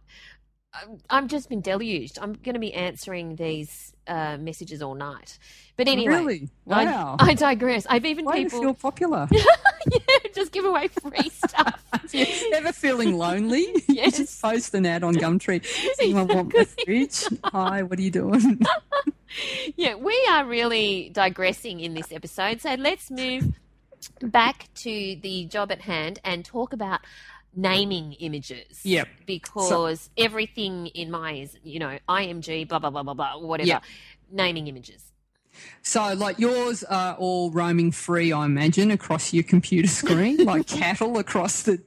I'm- I've just been deluged. I'm going to be answering these uh, messages all night. But anyway, Really? I- Wow. I, digress. I've even Why do you people feel popular? yeah, just give away free stuff. Ever feeling lonely? Yes. just post an ad on Gumtree. Anyone want my fridge? Hi, what are you doing? yeah, we are really digressing in this episode. So let's move back to the job at hand and talk about naming images. Yep. Because everything in my is, you know, IMG, blah, blah, blah, blah, blah, whatever. Yep. Naming images. So, like yours are all roaming free, I imagine, across your computer screen, like cattle across the.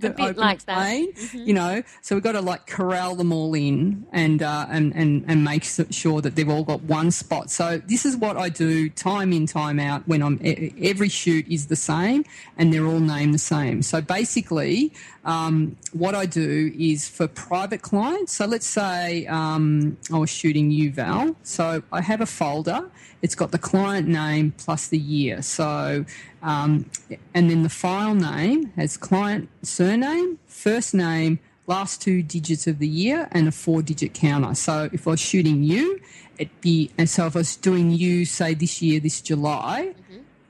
The bit open like that. Mm-hmm. you know. So we've got to like corral them all in and uh, and and and make sure that they've all got one spot. So this is what I do time in time out when I'm every shoot is the same and they're all named the same. So basically, um, what I do is for private clients. So let's say um, I was shooting you, Val. So I have a folder. It's got the client name plus the year. So, um, and then the file name has client surname, first name, last two digits of the year, and a four digit counter. So if I was shooting you, it'd be, and so if I was doing you, say this year, this July,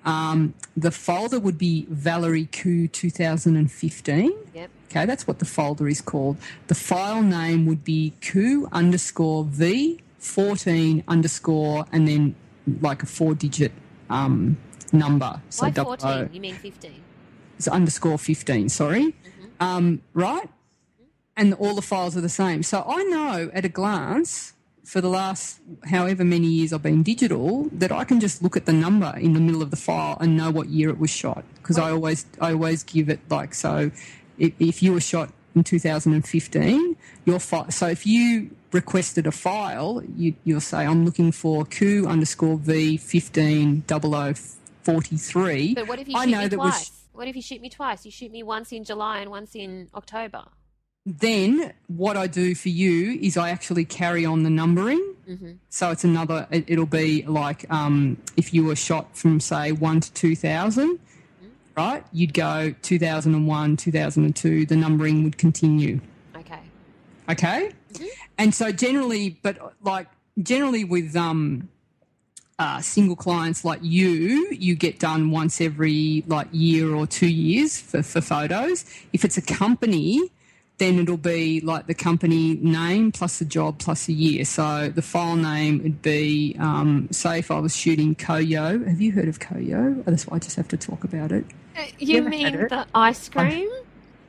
um, the folder would be Valerie Khoo 2015. Yep. Okay, that's what the folder is called. The file name would be Khoo underscore v 14 underscore and then like a four digit um, number. So Why double 14? O. You mean 15? It's underscore 15, sorry. Um, right? And all the files are the same. So I know at a glance for the last however many years I've been digital that I can just look at the number in the middle of the file and know what year it was shot because I always I always give it like so if, if you were shot in 2015 your file so if you requested a file you, you'll say I'm looking for Q underscore V 15 0043 But what if you I shoot know me that twice? was What if you shoot me twice? You shoot me once in July and once in October. then what I do for you is I actually carry on the numbering. So it's another. It, it'll be like um, if you were shot from say one to two right? You'd go two thousand and one, two thousand and two. The numbering would continue. Okay. Okay, and so generally, but like generally with um, uh, single clients like you, you get done once every like year or two years for, for photos. If it's a company, then it'll be like the company name plus the job plus a year. So the file name would be, um, say, if I was shooting CoYo. Have you heard of CoYo? Oh, that's why I just have to talk about it. You Never mean the ice cream?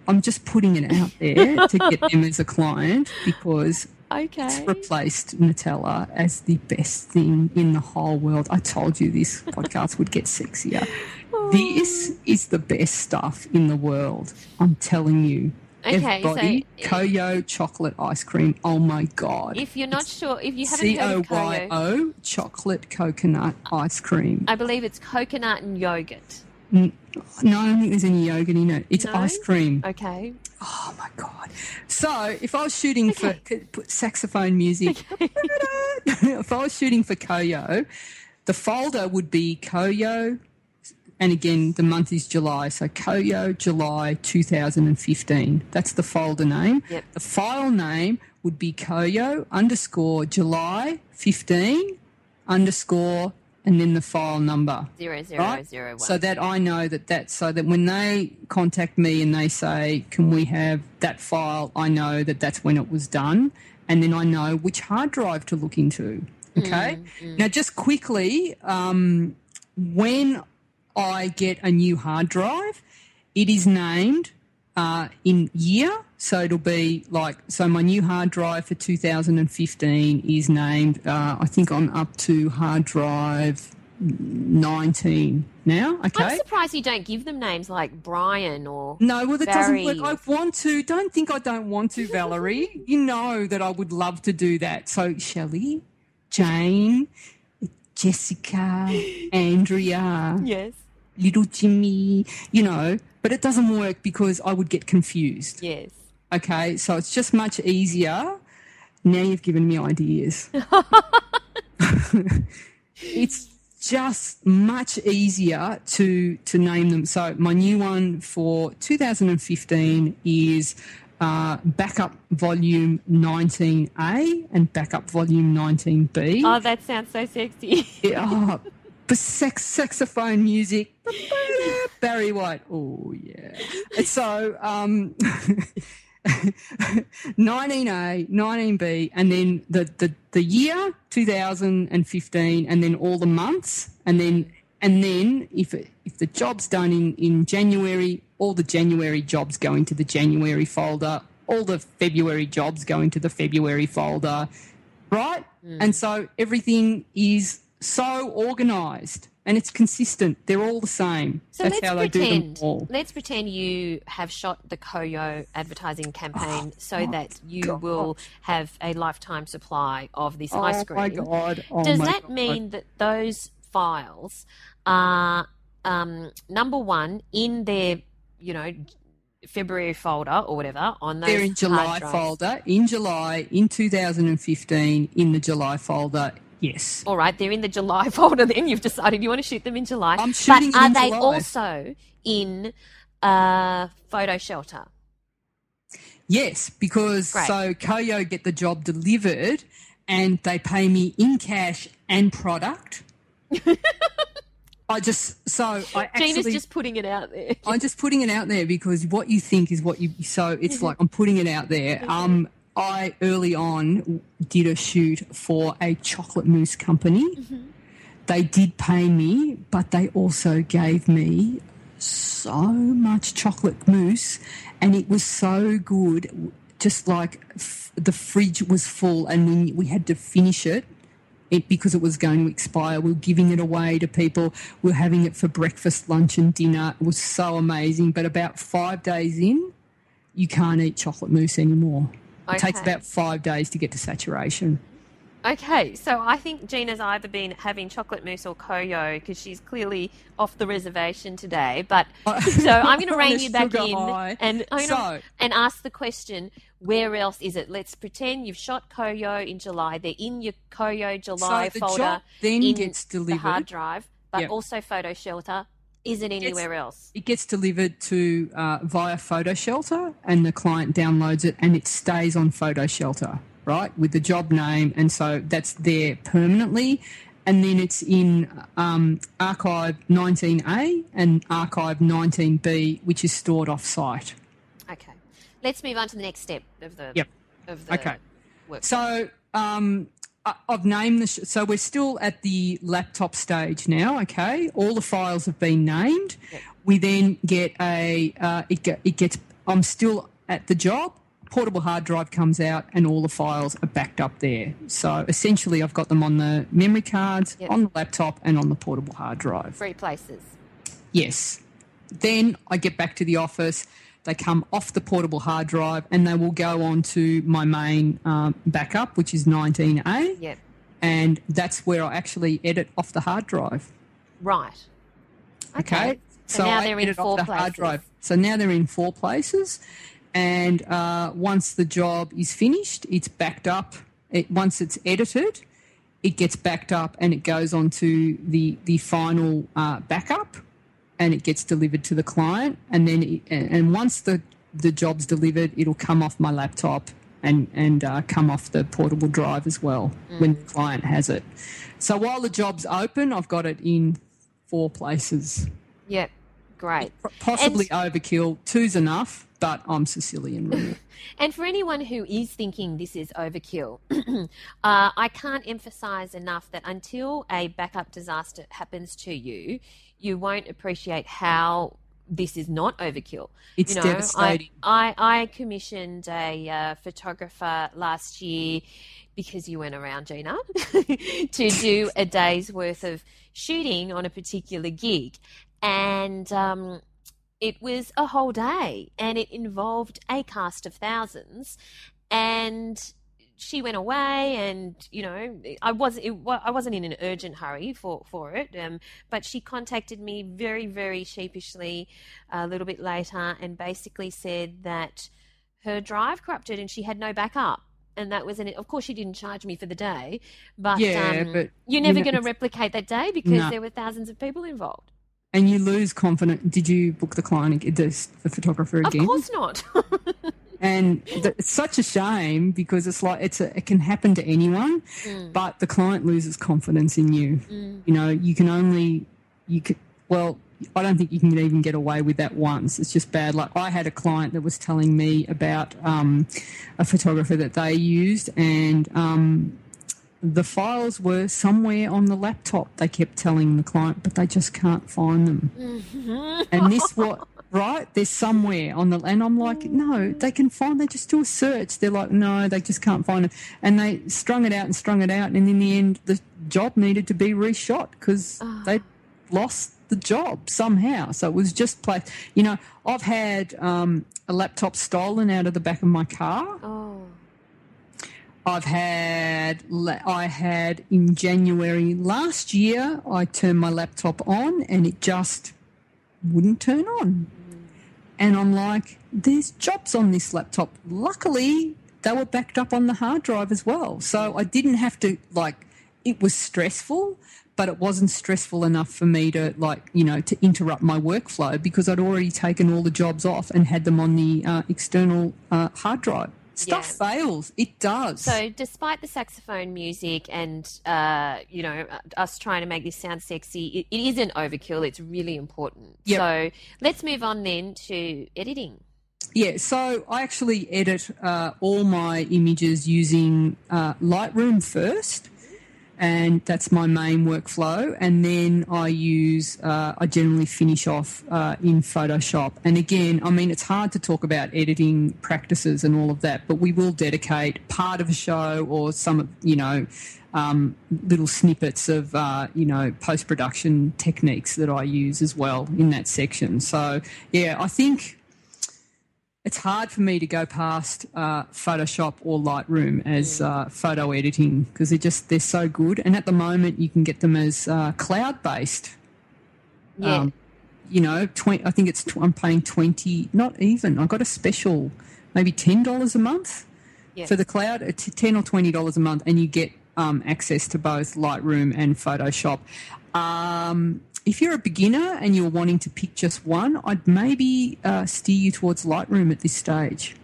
I'm just putting it out there to get them as a client because it's Okay. replaced Nutella as the best thing in the whole world. I told you this podcast would get sexier. Oh. This is the best stuff in the world. I'm telling you. Okay, Everybody, so- CoYo chocolate ice cream. Oh my god. If you're not sure, if you haven't C heard of Y CoYo, chocolate coconut ice cream. I believe it's coconut and yogurt. No, I don't think there's any yogurt in it. It's No? ice cream. Okay. Oh my god! So if I was shooting Okay. for saxophone music, if I was shooting for CoYo, the folder would be CoYo, and again the month is July, so CoYo July 2015. That's the folder name. Yep. The file name would be CoYo underscore July 15 underscore and then the file number Zero zero right? zero one. So that I know that that's so that when they contact me and they say, "Can we have that file?" I know that that's when it was done, and then I know which hard drive to look into. Okay. Now, just quickly, um, when I get a new hard drive, it is named uh, in year. So it'll be like, so my new hard drive for 2015 is named, uh, I think I'm up to hard drive 19 now. Okay. I'm surprised you don't give them names like Brian or No, well, that doesn't work. I want to. Don't think I don't want to, Valerie. you know that I would love to do that. So, Shelley, Jane, Jessica, Andrea, yes, little Jimmy, you know, but it doesn't work because I would get confused. yes. Okay, so it's just much easier. Now you've given me ideas. it's just much easier to to name them. So my new one for 2015 is uh, backup volume 19A and backup volume 19B. Oh, that sounds so sexy. Yeah, oh, sex, saxophone music. Barry White. Oh yeah. And so um, 19A, 19B, and then the, the, the year 2015, and then all the months, and then and then if it, if the job's done in, in January, all the January jobs go into the January folder. All the February jobs go into the February folder, right? And so everything is so organised and it's consistent. They're all the same. So That's let's they do them pretend. all. Let's pretend you have shot the CoYo advertising campaign so Oh, that you God. will have a lifetime supply of this ice Oh cream. my god! Oh Does my that God. mean that those files are um, number one in their, you know, February folder or whatever on those they're in July folder? In July, in 2015, in the July folder. Yes. All right, they're in the July folder. Then you've decided you want to shoot them in July. I'm shooting but it are in they July. also in uh, PhotoShelter? Yes, because Great. so CoYo get the job delivered and they pay me in cash and product. I just so I Gina's actually just putting it out there. I'm just putting it out there because what you think is what you so it's like I'm putting it out there. Um I early on did a shoot for a chocolate mousse company. Mm-hmm. They did pay me, but they also gave me so much chocolate mousse and it was so good just like f- the fridge was full and we, we had to finish it it because it was going to expire. We were giving it away to people. We were having it for breakfast, lunch, and dinner. It was so amazing. But about five days in, you can't eat chocolate mousse anymore. It takes about five days to get to saturation. Okay, so I think Gina's either been having chocolate mousse or CoYo because she's clearly off the reservation today. But so I'm going to rein you back in high. and I'm gonna- and ask the question: Where else is it? Let's pretend you've shot CoYo in July. They're in your CoYo July so the folder job then gets the hard drive, but Yep. also PhotoShelter. Is it anywhere else? It gets delivered to uh, via PhotoShelter, and the client downloads it, and it stays on PhotoShelter, right, with the job name, and so that's there permanently. And then it's in um, Archive 19A and Archive 19B, which is stored off site. Okay, let's move on to the next step of the Yep. of the Okay. work. So um, I've named the. Sh- so we're still at the laptop stage now. Okay, all the files have been named. We then get a. Uh, it, ge- it gets. I'm still at the job. Portable hard drive comes out, and all the files are backed up there. So essentially, I've got them on the memory cards, Yep. on the laptop, and on the portable hard drive. Three places. Yes. Then I get back to the office. They come off the portable hard drive and they will go on to my main um, backup, which is 19A. Yep. And that's where I actually edit off the hard drive. Right. Okay. So, now I they're in four off the places. hard drive. So now they're in four places. And uh, once the job is finished, it's backed up. It, once it's edited, it gets backed up and it goes on to the, the final uh, backup and it gets delivered to the client. And then, it, and and once the, the job's delivered, it'll come off my laptop and, and uh, come off the portable drive as well when the client has it. So while the job's open, I've got it in four places. Yep. Great. Possibly overkill. Two's enough, but I'm Sicilian. Really. And for anyone who is thinking this is overkill, uh, I can't emphasize enough that until a backup disaster happens to you, you won't appreciate how this is not overkill. It's you know, devastating. I, I, I commissioned a uh, photographer last year because you went around, Gina, to do a day's worth of shooting on a particular gig. And um, it was a whole day and it involved a cast of thousands. And she went away and you know i was it, I wasn't in an urgent hurry for for it um, but she contacted me very very sheepishly a little bit later and basically said that her drive corrupted and she had no backup and that was an of course she didn't charge me for the day but Yeah, um, but you're never you know, going to replicate that day because No. there were thousands of people involved and you lose confidence. Did you book the client, the photographer again? of course not And th- it's such a shame because it's like it's a, it can happen to anyone, Mm. but the client loses confidence in you. You know, you can only you could well. I don't think you can even get away with that once. It's just bad. Like I had a client that was telling me about um, a photographer that they used, and um, the files were somewhere on the laptop. They kept telling the client, but they just can't find them. and this what right? They're somewhere on the and I'm like, no, they can find. They just do a search. They're like, no, they just can't find it. And they strung it out and strung it out, and in the end, the job needed to be reshot because they lost the job somehow. So it was just play. You know, I've had um, a laptop stolen out of the back of my car. oh I've had, I had in January last year, I turned my laptop on and it just wouldn't turn on. And I'm like, there's jobs on this laptop. Luckily, they were backed up on the hard drive as well. So I didn't have to, like, it was stressful, but it wasn't stressful enough for me to like you know to interrupt my workflow because I'd already taken all the jobs off and had them on the uh, external uh, hard drive. Stuff Yeah. fails. It does. So, despite the saxophone music and uh, you know us trying to make this sound sexy, it, it isn't overkill. It's really important. Yep. So, let's move on then to editing. Yeah, so I actually edit uh, all my images using uh, Lightroom first, and that's my main workflow. And then I use, uh, I generally finish off uh, in Photoshop. And again, I mean, it's hard to talk about editing practices and all of that, but we will dedicate part of a show or some, of you know, um, little snippets of uh, you know post production techniques that I use as well in that section. So yeah, I think it's hard for me to go past uh, Photoshop or Lightroom as uh, photo editing because they're just they're so good. And at the moment, you can get them as uh, cloud based. Yeah. Um, you know, 20, I think it's tw- I'm paying twenty, not even. I got a special, maybe ten dollars a month for the cloud, uh, ten or twenty dollars a month, and you get um, access to both Lightroom and Photoshop. Um, if you're a beginner and you're wanting to pick just one, I'd maybe uh, steer you towards Lightroom at this stage.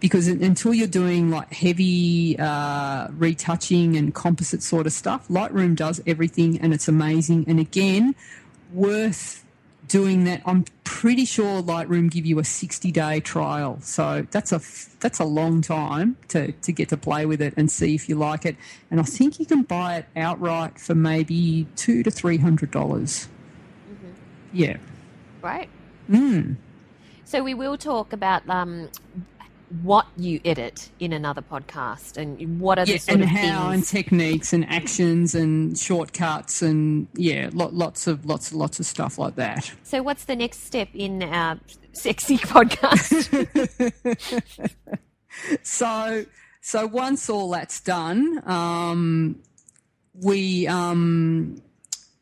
Because until you're doing like heavy uh, retouching and composite sort of stuff, Lightroom does everything and it's amazing. And again, worth doing that. I'm pretty sure Lightroom give you a 60 day trial, so that's a that's a long time to to get to play with it and see if you like it. And I think you can buy it outright for maybe two to three hundred dollars. Yeah. right? Mm. So we will talk about um, what you edit in another podcast and what are the Yeah, sort and of how and techniques and actions and shortcuts and yeah, lot, lots of lots of lots of stuff like that. So what's the next step in our sexy podcast? so so once all that's done, um, we um,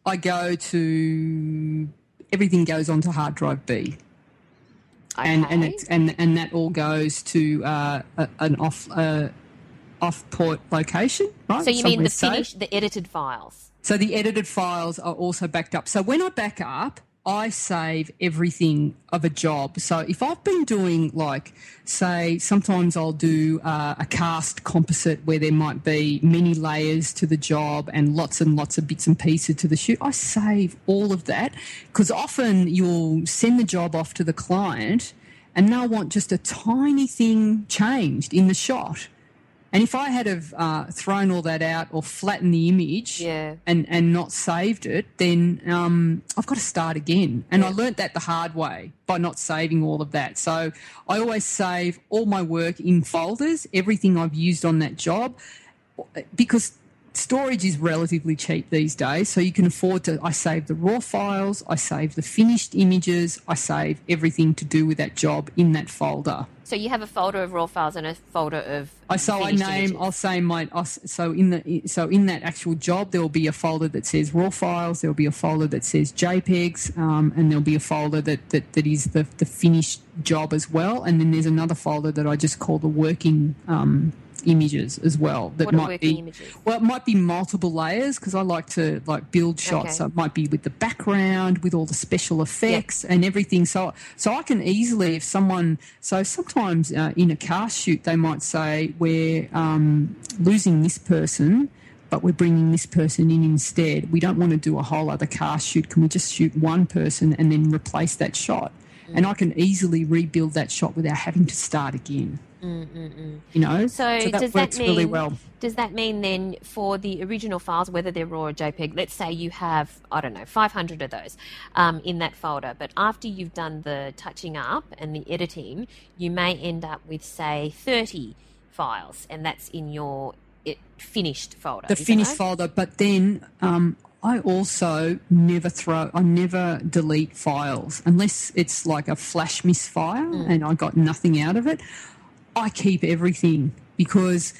I go to everything goes onto hard drive B, and and it's, and and that all goes to uh, a, an off uh, off port location, right? so you mean the safe. finished, the edited files? So the edited files are also backed up. So when I back up, I save everything of a job. So if I've been doing like, say, sometimes I'll do uh, a cast composite where there might be many layers to the job and lots and lots of bits and pieces to the shoot. I save all of that because often you'll send the job off to the client and they'll want just a tiny thing changed in the shot. And if I had have uh, thrown all that out or flattened the image Yeah. and, and not saved it, then um, I've got to start again. And I learnt that the hard way by not saving all of that. So I always save all my work in folders, everything I've used on that job, because storage is relatively cheap these days. So you can afford to. I save the raw files, I save the finished images, I save everything to do with that job in that folder. So you have a folder of raw files and a folder of I so I name. images. I'll say my. I'll, so in the so in that actual job, there will be a folder that says raw files. There will be a folder that says JPEGs, um, and there'll be a folder that, that, that is the the finished job as well. And then there's another folder that I just call the working um, images as well. That What might be images? well, it might be multiple layers because I like to like build shots. Okay. So it might be with the background, with all the special effects and everything. So so I can easily, if someone, so sometimes uh, in a cast shoot, they might say we're um, losing this person. But we're bringing this person in instead. We don't want to do a whole other cast shoot. Can we just shoot one person and then replace that shot? And I can easily rebuild that shot without having to start again. You know, So, that does works that mean really well. does that mean then for the original files, whether they're raw or JPEG, let's say you have I don't know 500 of those um, in that folder, but after you've done the touching up and the editing, you may end up with say 30 files, and that's in your it, finished folder. the finished right? folder. But then um, I also never throw, I never delete files unless it's like a flash misfire Mm. and I got nothing out of it. I keep everything because,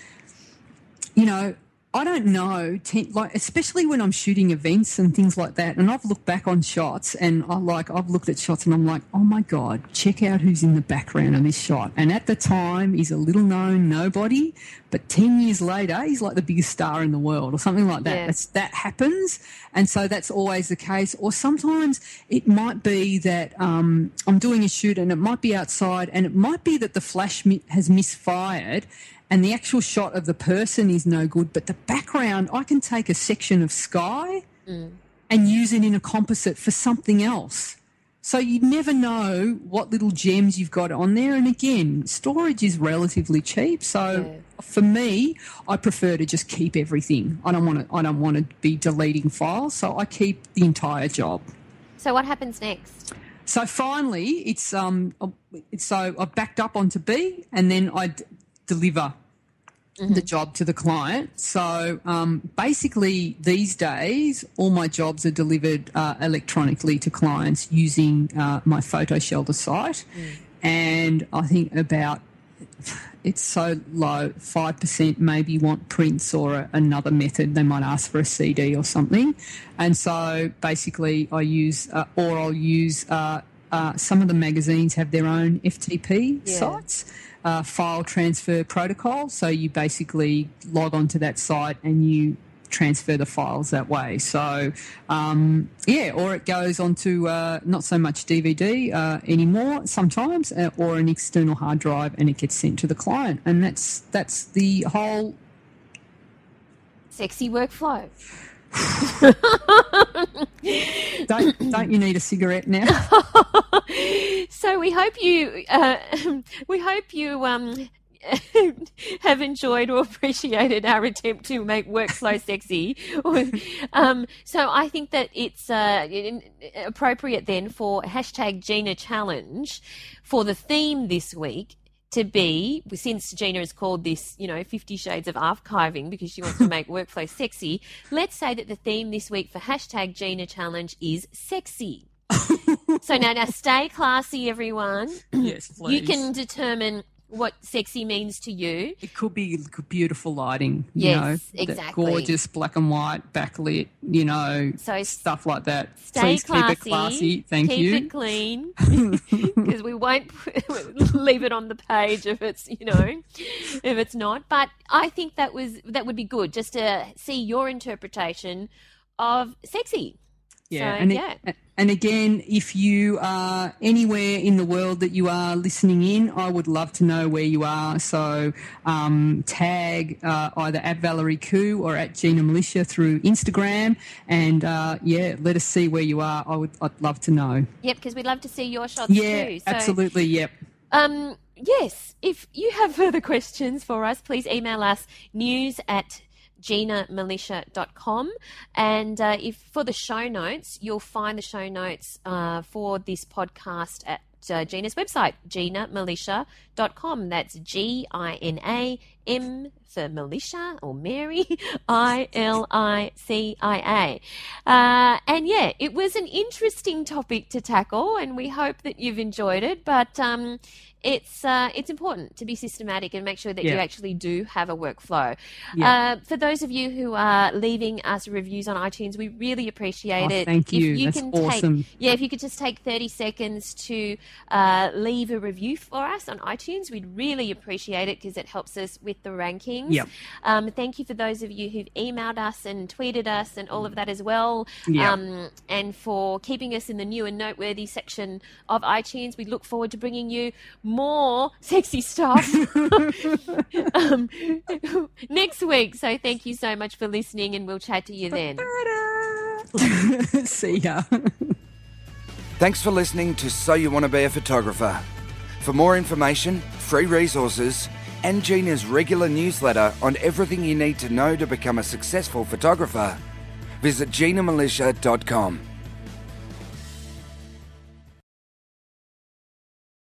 you know, I don't know, ten, like especially when I'm shooting events and things like that. And I've looked back on shots, and I like I've looked at shots, and I'm like, oh my god, check out who's in the background of this shot. And at the time, he's a little known nobody, but ten years later, he's like the biggest star in the world, or something like that. Yeah. That's, that happens, and so that's always the case. Or sometimes it might be that um, I'm doing a shoot, and it might be outside, and it might be that the flash mi- has misfired and the actual shot of the person is no good, but the background, I can take a section of sky and use it in a composite for something else. So you never know what little gems you've got on there. And again, storage is relatively cheap. So Yeah. for me, I prefer to just keep everything. I don't want to. I don't want to be deleting files. So I keep the entire job. So what happens next? So finally, it's um, it's so I backed up onto B, and then I d- deliver the job to the client. So um, basically, these days, all my jobs are delivered uh, electronically to clients using uh, my PhotoShelter site, and I think about it's so low, 5% maybe want prints or a, another method. They might ask for a CD or something. And so basically, I use, uh, or I'll use, uh, uh, some of the magazines have their own FTP Yeah. sites, uh, file transfer protocol. So you basically log onto that site and you transfer the files that way. So, um, yeah, or it goes onto uh, not so much DVD uh, anymore sometimes, uh, or an external hard drive, and it gets sent to the client. And that's that's the whole. Sexy workflow. Don't don't you need a cigarette now? So we hope you uh, we hope you um have enjoyed or appreciated our attempt to make workflow sexy. um, so I think that it's uh, appropriate then for hashtag Gina Challenge for the theme this week to be mm. since Gina has called this, you know, Fifty Shades of Archiving because she wants to make workflow sexy. Let's say that the theme this week for hashtag Gina Challenge is sexy. so now, now stay classy, everyone. yes, please. You can determine what sexy means to you. It could be beautiful lighting. Yes, you know, exactly. Gorgeous black and white backlit. You know, So stuff like that. Stay Please classy. keep it classy. Thank keep you. it clean because we won't leave it on the page if it's you know if it's not. But I think that was that would be good just to see your interpretation of sexy. Yeah, So, and, yeah. It, and again, if you are anywhere in the world that you are listening in, I would love to know where you are. So um, tag uh, either at Valerie Khoo or at Gina Milicia through Instagram, and uh, yeah, let us see where you are. I would, I'd love to know. Yep, because we'd love to see your shots Yeah, too. So, absolutely. Yep. Um, yes, if you have further questions for us, please email us news at ginamilicia.com and uh, if for the show notes you'll find the show notes uh, for this podcast at uh, Gina's website, ginamilicia.com. That's G I N A M for Milicia or Mary, I L I C I A. Uh, and yeah, it was an interesting topic to tackle, and we hope that you've enjoyed it. But um, it's uh, it's important to be systematic and make sure that you actually do have a workflow. Yeah. Uh, for those of you who are leaving us reviews on iTunes, we really appreciate Oh, it. thank If you. you That's can awesome. take yeah, if you could just take 30 seconds to uh, leave a review for us on iTunes, we'd really appreciate it because it helps us with the rankings. Yep. Um, thank you for those of you who've emailed us and tweeted us and all of that as well. Yep. Um, and for keeping us in the new and noteworthy section of iTunes. We look forward to bringing you more sexy stuff um, next week. So thank you so much for listening, and we'll chat to you then. See ya. Thanks for listening to So You Want to Be a Photographer. For more information, free resources, and Gina's regular newsletter on everything you need to know to become a successful photographer, visit ginamilicia.com.